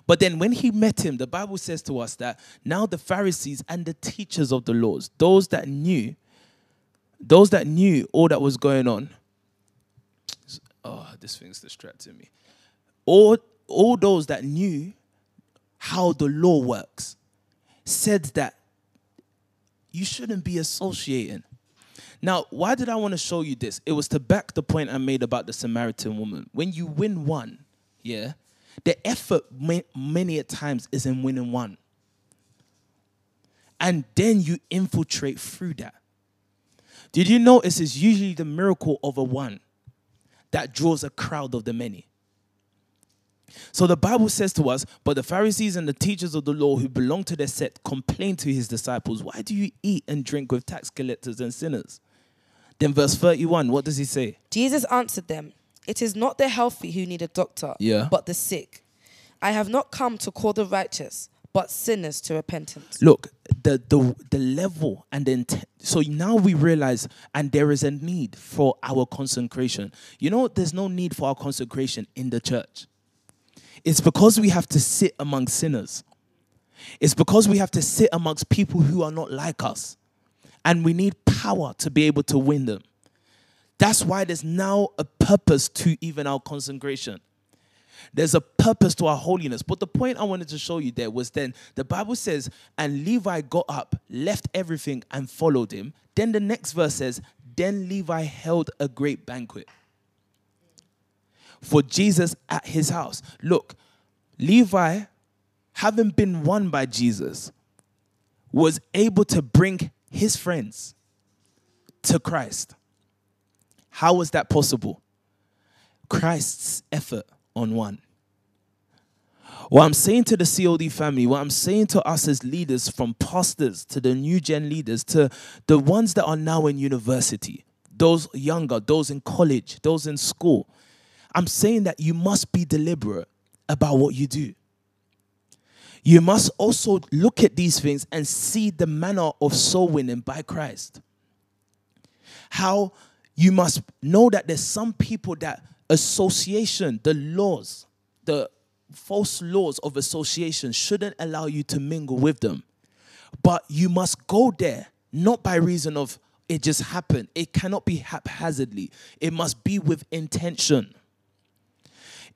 Speaker 1: But then when he met him, the Bible says to us that now the Pharisees and the teachers of the laws, those that knew, those that knew all that was going on, oh, this thing's distracting me. All, all those that knew how the law works said that you shouldn't be associating. Now, why did I want to show you this? It was to back the point I made about the Samaritan woman. When you win one, yeah, the effort many a times is in winning one. And then you infiltrate through that. Did you notice it's usually the miracle of a one that draws a crowd of the many? So the Bible says to us, but the Pharisees and the teachers of the law who belong to their sect complained to his disciples, Why do you eat and drink with tax collectors and sinners? Then, verse 31, what does he say?
Speaker 2: Jesus answered them, It is not the healthy who need a doctor,
Speaker 1: Yeah.
Speaker 2: but the sick. I have not come to call the righteous, but sinners to repentance.
Speaker 1: Look, the, the, the level and the intent. So now we realize, and there is a need for our consecration. You know, there's no need for our consecration in the church. It's because we have to sit among sinners. It's because we have to sit amongst people who are not like us. And we need power to be able to win them. That's why there's now a purpose to even our consecration. There's a purpose to our holiness. But the point I wanted to show you there was then the Bible says, and Levi got up, left everything, and followed him. Then the next verse says, then Levi held a great banquet for Jesus at his house. Look, Levi, having been won by Jesus, was able to bring his friends to Christ. How was that possible? Christ's effort on one. What I'm saying to the COD family, what I'm saying to us as leaders, from pastors to the new gen leaders to the ones that are now in university, those younger, those in college, those in school, I'm saying that you must be deliberate about what you do. You must also look at these things and see the manner of soul winning by Christ. How you must know that there's some people that association, the laws, the false laws of association shouldn't allow you to mingle with them. But you must go there not by reason of it just happened. It cannot be haphazardly. It must be with intention.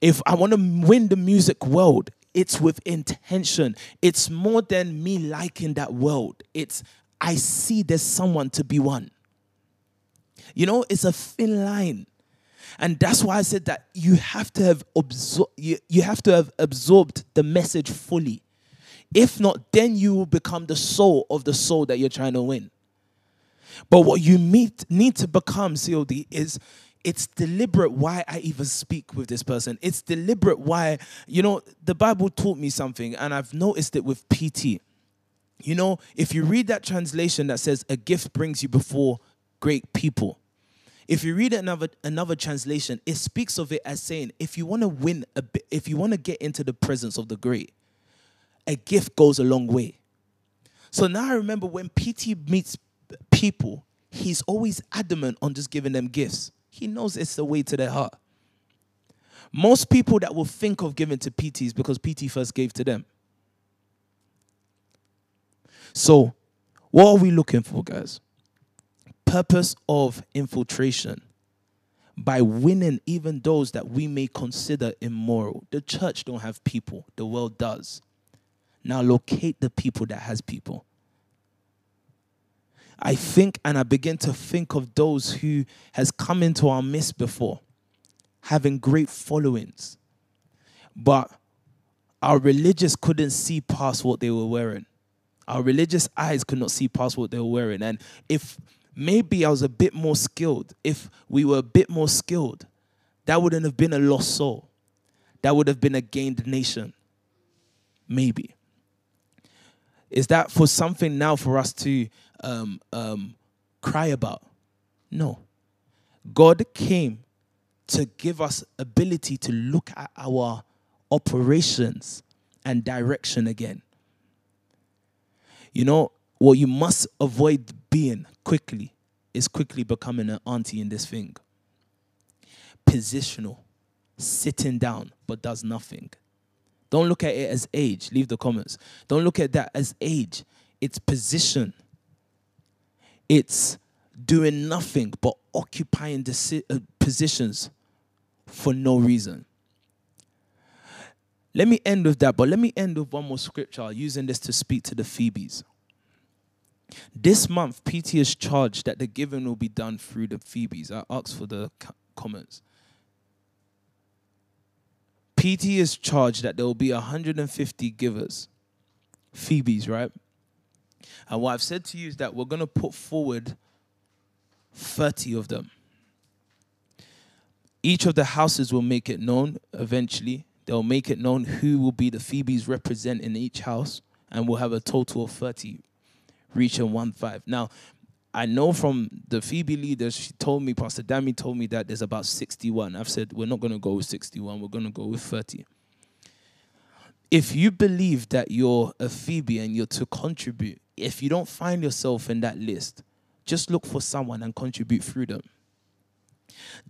Speaker 1: If I want to win the music world, it's with intention. It's more than me liking that world. It's I see there's someone to be won. You know, it's a thin line. And that's why I said that you have to have absor- you, you have to have absorbed the message fully. If not, then you will become the soul of the soul that you're trying to win. But what you meet, need to become, COD, is it's deliberate why I even speak with this person. It's deliberate why, you know, the Bible taught me something, and I've noticed it with PT. You know, if you read that translation that says, a gift brings you before great people, If you read another another translation, it speaks of it as saying, if you want to win a bit, if you want to get into the presence of the great, a gift goes a long way. So now I remember when PT meets people, he's always adamant on just giving them gifts. He knows it's the way to their heart. Most people that will think of giving to PTs because PT first gave to them. So, what are we looking for, guys? Purpose of infiltration by winning even those that we may consider immoral. The church don't have people, the world does. Now locate the people that has people. I think and I begin to think of those who has come into our midst before, having great followings. But our religious couldn't see past what they were wearing. Our religious eyes could not see past what they were wearing. And if maybe I was a bit more skilled, if we were a bit more skilled, that wouldn't have been a lost soul. That would have been a gained nation. Maybe. Is that for something now for us to um, um, cry about? No. God came to give us ability to look at our operations and direction again. You know, what you must avoid being quickly is quickly becoming an auntie in this thing. Positional, sitting down, but does nothing. Don't look at it as age. Leave the comments. Don't look at that as age. It's position. It's doing nothing but occupying the uh, positions for no reason. Let me end with that, but let me end with one more scripture using this to speak to the Phoebes. This month, PT is charged that the giving will be done through the Phoebes. I asked for the comments. PT is charged that there will be 150 givers, Phoebes, right? And what I've said to you is that we're going to put forward 30 of them. Each of the houses will make it known eventually They'll make it known who will be the Phoebes represent in each house, and we'll have a total of 30 reaching one five. Now, I know from the Phoebe leaders, she told me, Pastor Dami told me that there's about 61. I've said we're not going to go with 61, we're going to go with 30. If you believe that you're a Phoebe and you're to contribute, if you don't find yourself in that list, just look for someone and contribute through them.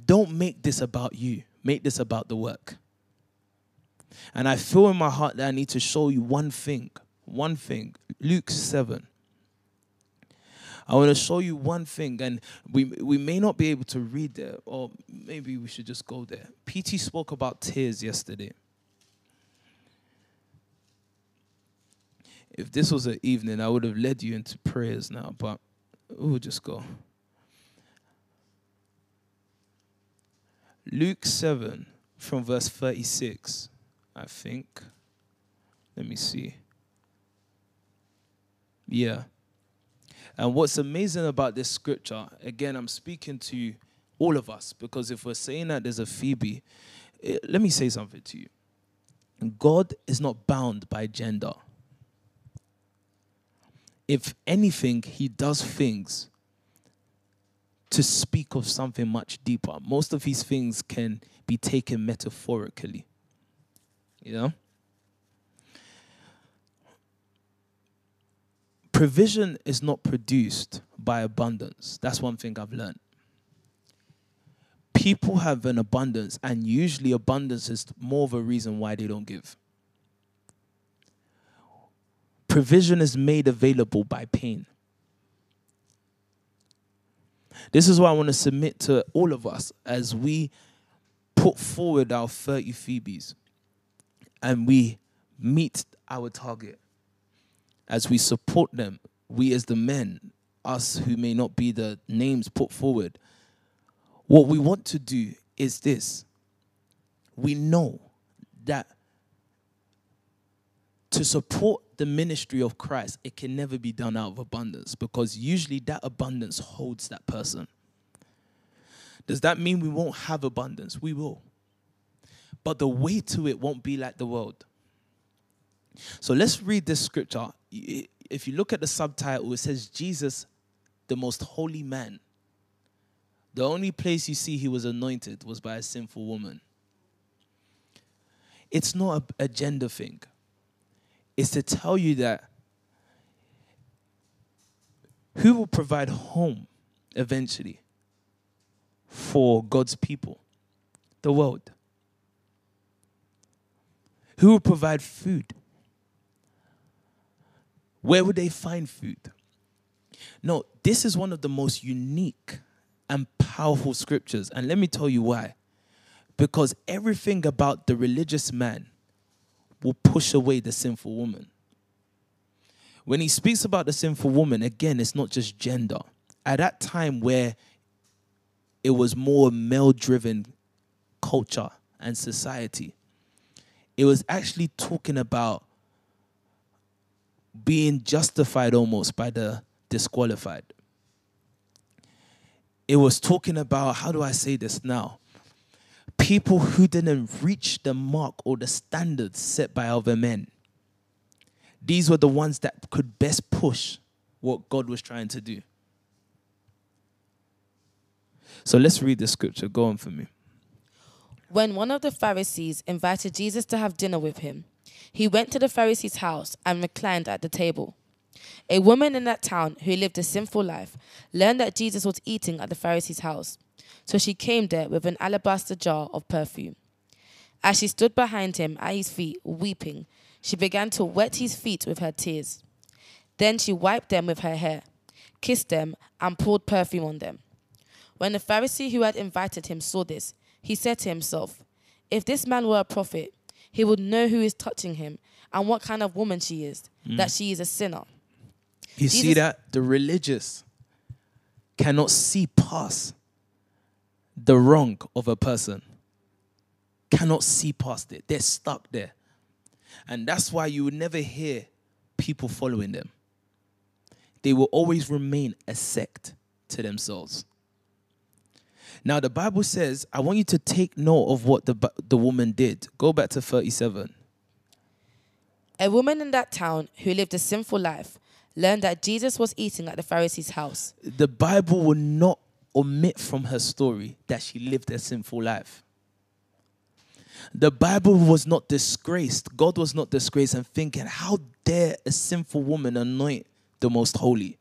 Speaker 1: Don't make this about you, make this about the work. And I feel in my heart that I need to show you one thing. One thing. Luke 7. I want to show you one thing, and we, we may not be able to read there, or maybe we should just go there. PT spoke about tears yesterday. If this was an evening, I would have led you into prayers now, but we'll just go. Luke 7 from verse 36. I think. Let me see. Yeah. And what's amazing about this scripture, again, I'm speaking to all of us because if we're saying that there's a Phoebe, it, eh, let me say something to you. God is not bound by gender. If anything, he does things to speak of something much deeper. Most of his things can be taken metaphorically. You know? Provision is not produced by abundance. That's one thing I've learned. People have an abundance, and usually abundance is more of a reason why they don't give. Provision is made available by pain. This is why I want to submit to all of us as we put forward our 30 Phoebes and we meet our target. As we support them, we as the men, us who may not be the names put forward, what we want to do is this. We know that to support the ministry of Christ, it can never be done out of abundance because usually that abundance holds that person. Does that mean we won't have abundance? We will but the way to it won't be like the world. So let's read this scripture. If you look at the subtitle, it says Jesus, the most holy man, The only place you see he was anointed was by a sinful woman. It's not a, gender thing. It's to tell you that who will provide home eventually for God's people? The world. Who will provide food? Where would they find food? No, this is one of the most unique and powerful scriptures. And let me tell you why. Because everything about the religious man will push away the sinful woman. When he speaks about the sinful woman, again, it's not just gender. At that time where it was more male driven culture and society, it was actually talking about being justified almost by the disqualified. It was talking about, how do I say this now? People who didn't reach the mark or the standards set by other men. These were the ones that could best push what God was trying to do. So let's read the scripture. Go on for me.
Speaker 2: When one of the Pharisees invited Jesus to have dinner with him, he went to the Pharisee's house and reclined at the table. A woman in that town who lived a sinful life learned that Jesus was eating at the Pharisee's house. So she came there with an alabaster jar of perfume. As she stood behind him at his feet, weeping, she began to wet his feet with her tears. Then she wiped them with her hair, kissed them, and poured perfume on them. When the Pharisee who had invited him saw this, he said to himself, If this man were a prophet, he would know who is touching him and what kind of woman she is, mm. that she is a sinner.
Speaker 1: You see that? The religious cannot see past the wrong of a person, cannot see past it. They're stuck there. And that's why you would never hear people following them. They will always remain a sect to themselves. Now, the Bible says, I want you to take note of what the, the woman did. Go back to 37.
Speaker 2: A woman in that town who lived a sinful life learned that Jesus was eating at the Pharisee's house.
Speaker 1: the Bible will not omit from her story that she lived a sinful life. The Bible was not disgraced. God was not disgraced and thinking, how dare a sinful woman anoint the most holy?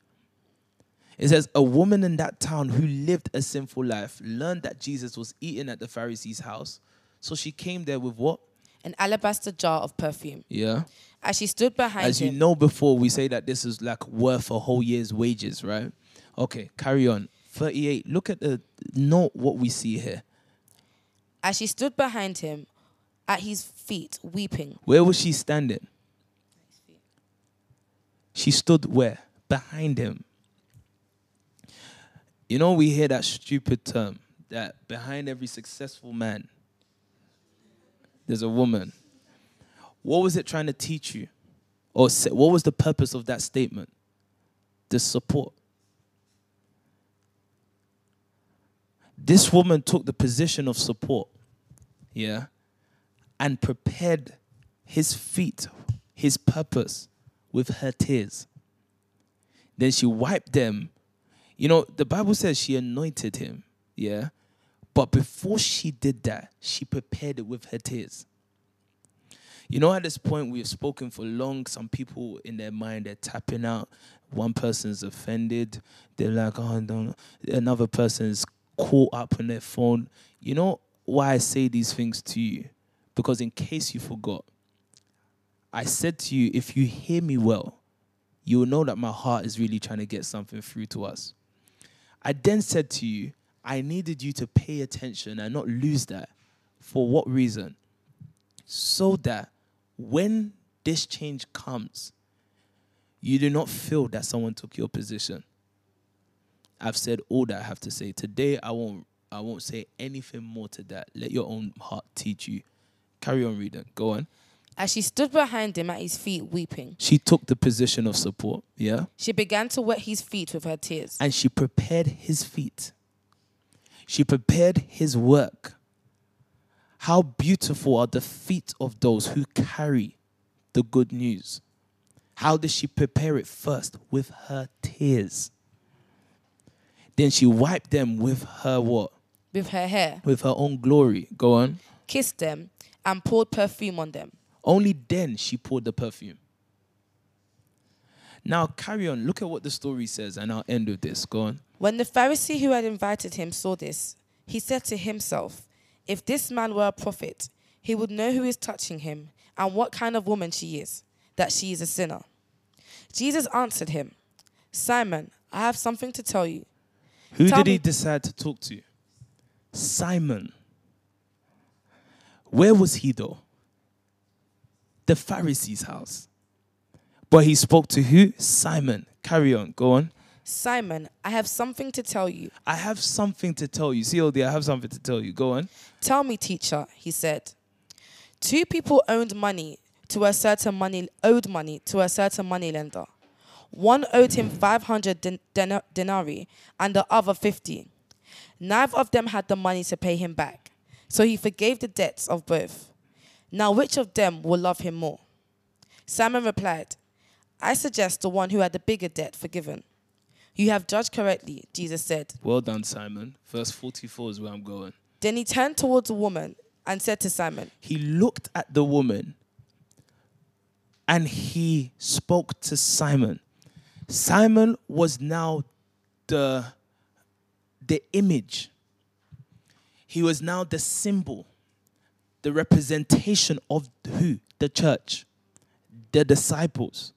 Speaker 1: It says, a woman in that town who lived a sinful life learned that Jesus was eating at the Pharisee's house. So she came there with what?
Speaker 2: An alabaster jar of perfume.
Speaker 1: Yeah.
Speaker 2: As she stood behind
Speaker 1: As you
Speaker 2: him,
Speaker 1: know before, we say that this is like worth a whole year's wages, right? Okay, carry on. 38. Look at the note what we see here.
Speaker 2: as she stood behind him at his feet, weeping.
Speaker 1: Where was she standing? She stood where? Behind him. You know, we hear that stupid term that behind every successful man, there's a woman. What was it trying to teach you? Or what was the purpose of that statement? The support. This woman took the position of support, yeah, and prepared his feet, his purpose with her tears. Then she wiped them. You know, the Bible says she anointed him, yeah? But before she did that, she prepared it with her tears. You know, at this point, we have spoken for long. Some people in their mind, they're tapping out. One person's offended. They're like, oh, don't. Another person's caught up on their phone. You know why I say these things to you? Because in case you forgot, I said to you, if you hear me well, you will know that my heart is really trying to get something through to us. I then said to you, I needed you to pay attention and not lose that. For what reason? So that when this change comes, you do not feel that someone took your position. I've said all that I have to say. Today I won't I won't say anything more to that. Let your own heart teach you. Carry on reading. Go on.
Speaker 2: As she stood behind him at his feet, weeping,
Speaker 1: She took the position of support, yeah?
Speaker 2: she began to wet his feet with her tears.
Speaker 1: And she prepared his feet. She prepared his work. How beautiful are the feet of those who carry the good news. How does she prepare it first? With her tears. Then she wiped them with her what?
Speaker 2: with her hair,
Speaker 1: With her own glory. Go on.
Speaker 2: kissed them, and poured perfume on them.
Speaker 1: Only then she poured the perfume. Now carry on. Look at what the story says, and I'll end with this. Go on.
Speaker 2: When the Pharisee who had invited him saw this, he said to himself, If this man were a prophet, he would know who is touching him and what kind of woman she is, that she is a sinner. Jesus answered him, Simon, I have something to tell you.
Speaker 1: Who
Speaker 2: Tell
Speaker 1: did he decide to talk to? Simon. Where was he though? The Pharisee's house. But he spoke to who? Simon. Carry on. Go on.
Speaker 2: Simon, I have something to tell you.
Speaker 1: I have something to tell you. See, OD, I have something to tell you. Go on.
Speaker 2: Tell me, teacher, he said. Two people owned money to a certain money owed money to a certain money lender. One owed him 500 din- denar- denarii and the other 50. Neither of them had the money to pay him back, so he forgave the debts of both. Now which of them will love him more? Simon replied, I suggest the one who had the bigger debt forgiven. You have judged correctly, Jesus said.
Speaker 1: Well done, Simon. Verse 44 is where I'm going.
Speaker 2: Then he turned towards the woman and said to Simon,
Speaker 1: He looked at the woman and he spoke to Simon. Simon was now the, the image, he was now the symbol, the representation of who? The church, the disciples.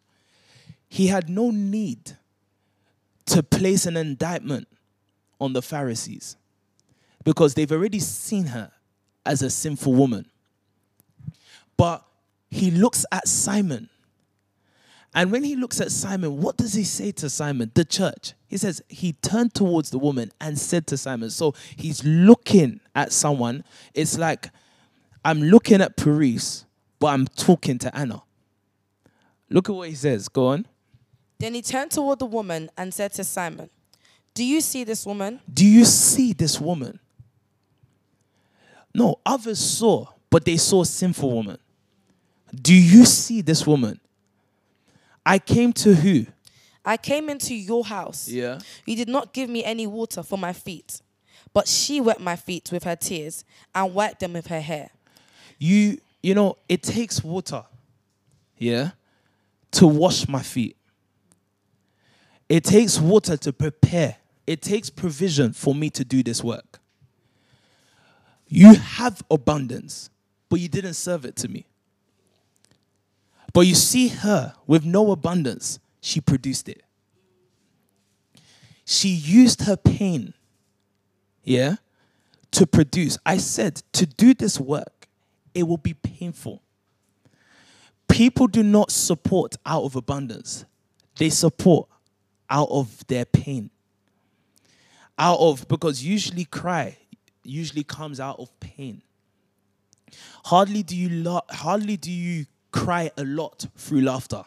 Speaker 1: He had no need to place an indictment on the Pharisees because they've already seen her as a sinful woman. But he looks at Simon. And when he looks at Simon, what does he say to Simon? The church. He says, he turned towards the woman and said to Simon. So he's looking at someone. It's like, I'm looking at Paris, but I'm talking to Anna. Look at what he says. Go on.
Speaker 2: Then he turned toward the woman and said to Simon, Do you see this woman?
Speaker 1: Do you see this woman? No, others saw, but they saw a sinful woman. Do you see this woman? I came to who?
Speaker 2: I came into your house.
Speaker 1: Yeah.
Speaker 2: You did not give me any water for my feet, but she wet my feet with her tears and wiped them with her hair.
Speaker 1: You, you know, it takes water, yeah, to wash my feet. It takes water to prepare. It takes provision for me to do this work. You have abundance, but you didn't serve it to me. But you see her with no abundance, she produced it. She used her pain, yeah, to produce. I said, to do this work, it will be painful. People do not support out of abundance, they support out of their pain. Out of, because usually cry usually comes out of pain. Hardly do you lo- hardly do you cry a lot through laughter.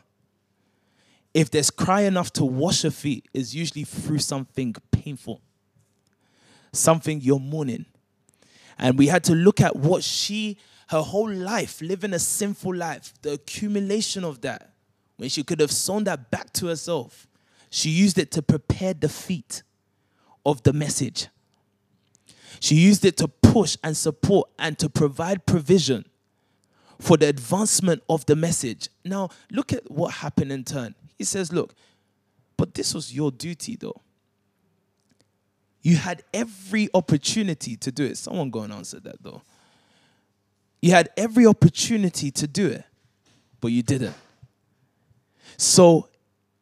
Speaker 1: If there's cry enough to wash your feet, is usually through something painful, something you're mourning. And we had to look at what she, her whole life, living a sinful life, the accumulation of that, when she could have sown that back to herself. She used it to prepare the feet of the message. She used it to push and support and to provide provision for the advancement of the message. Now, look at what happened in turn. He says, Look, but this was your duty, though. You had every opportunity to do it. Someone go and answer that, though. You had every opportunity to do it, but you didn't. So,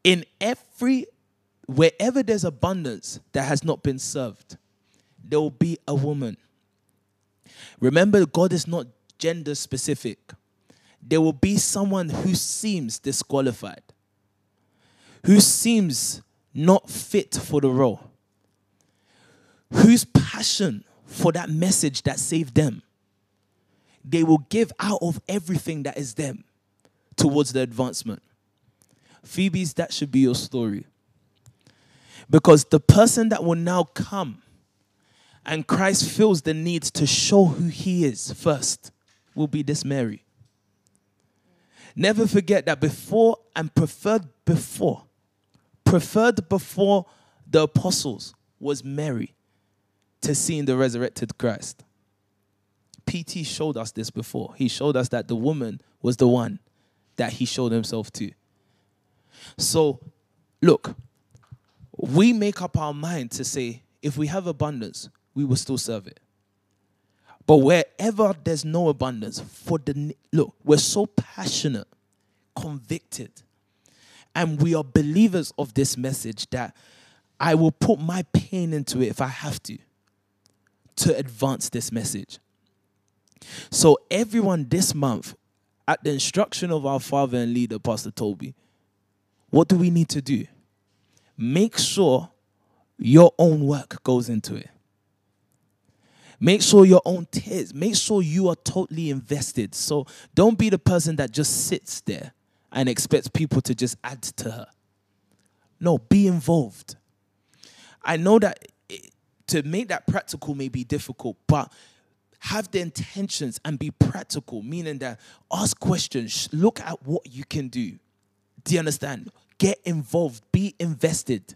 Speaker 1: in every, wherever there's abundance that has not been served, there will be a woman. Remember, God is not gender specific. There will be someone who seems disqualified, who seems not fit for the role, whose passion for that message that saved them, they will give out of everything that is them towards the advancement. Phoebe's, that should be your story. Because the person that will now come and Christ feels the need to show who he is first will be this Mary. Never forget that before and preferred before, preferred before the apostles was Mary to seeing the resurrected Christ. PT showed us this before. He showed us that the woman was the one that he showed himself to. So, look, we make up our mind to say, if we have abundance, we will still serve it. But wherever there's no abundance, for the look, we're so passionate, convicted, and we are believers of this message that I will put my pain into it if I have to to advance this message. So, everyone this month, at the instruction of our father and leader, Pastor Toby, what do we need to do? Make sure your own work goes into it. Make sure your own tears, make sure you are totally invested. So don't be the person that just sits there and expects people to just add to her. No, be involved. I know that it, to make that practical may be difficult, but have the intentions and be practical, meaning that ask questions, look at what you can do. Do you understand? Get involved, be invested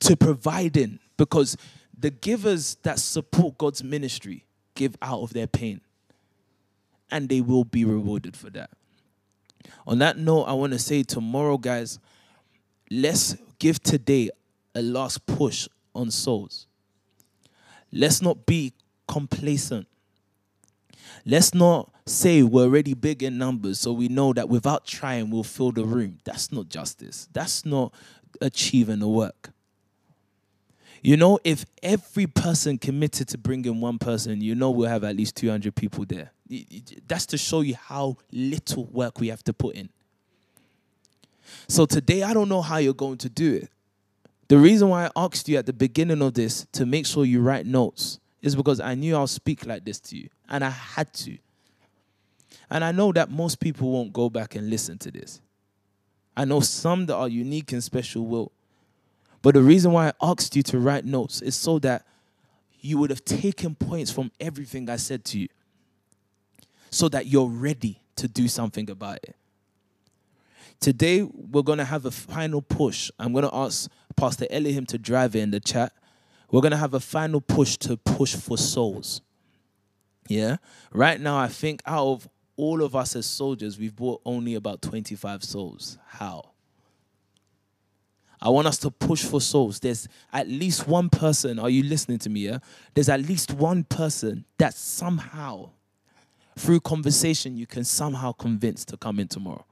Speaker 1: to providing because the givers that support God's ministry give out of their pain and they will be rewarded for that. On that note, I want to say tomorrow, guys, let's give today a last push on souls. Let's not be complacent. Let's not say we're already big in numbers, so we know that without trying, we'll fill the room. That's not justice. That's not achieving the work. You know, if every person committed to bringing one person, you know we'll have at least 200 people there. That's to show you how little work we have to put in. So today, I don't know how you're going to do it. The reason why I asked you at the beginning of this to make sure you write notes is because I knew I'll speak like this to you, and I had to. And I know that most people won't go back and listen to this. I know some that are unique and special will. But the reason why I asked you to write notes is so that you would have taken points from everything I said to you, so that you're ready to do something about it. Today, we're going to have a final push. I'm going to ask Pastor Elohim to drive it in the chat. We're going to have a final push to push for souls. Yeah. Right now, I think out of all of us as soldiers, we've bought only about 25 souls. How? I want us to push for souls. There's at least one person, are you listening to me? Yeah? There's at least one person that somehow, through conversation, you can somehow convince to come in tomorrow.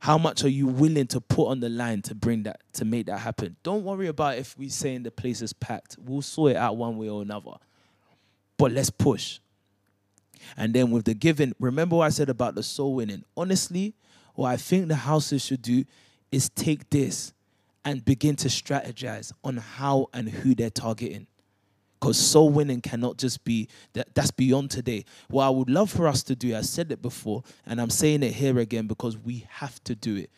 Speaker 1: How much are you willing to put on the line to bring that, to make that happen? Don't worry about if we say in the place is packed. We'll sort it out one way or another. But let's push. And then with the giving, remember what I said about the soul winning. Honestly, what I think the houses should do is take this and begin to strategize on how and who they're targeting. Because soul winning cannot just be that that's beyond today. What I would love for us to do, I said it before, and I'm saying it here again because we have to do it.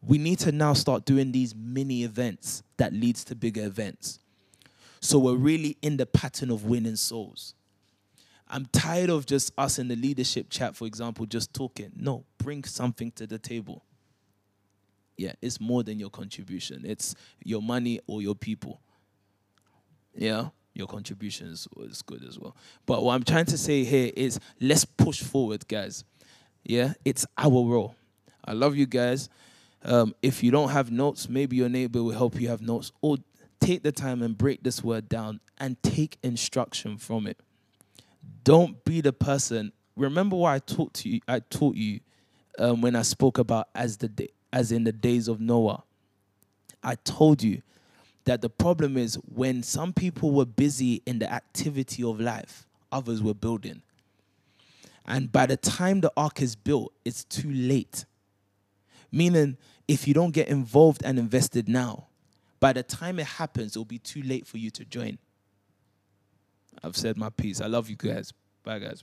Speaker 1: We need to now start doing these mini events that leads to bigger events. So we're really in the pattern of winning souls. I'm tired of just us in the leadership chat, for example, just talking. No, bring something to the table. Yeah, it's more than your contribution. It's your money or your people. Yeah, your contribution is, is good as well. But what I'm trying to say here is let's push forward, guys. Yeah, it's our role. I love you guys. Um, if you don't have notes, maybe your neighbor will help you have notes. Or take the time and break this word down and take instruction from it. Don't be the person. Remember what I taught to you. I taught you um, when I spoke about as the day, as in the days of Noah. I told you that the problem is when some people were busy in the activity of life, others were building. And by the time the ark is built, it's too late. Meaning, if you don't get involved and invested now, by the time it happens, it'll be too late for you to join. I've said my piece. I love you guys. Bye, guys.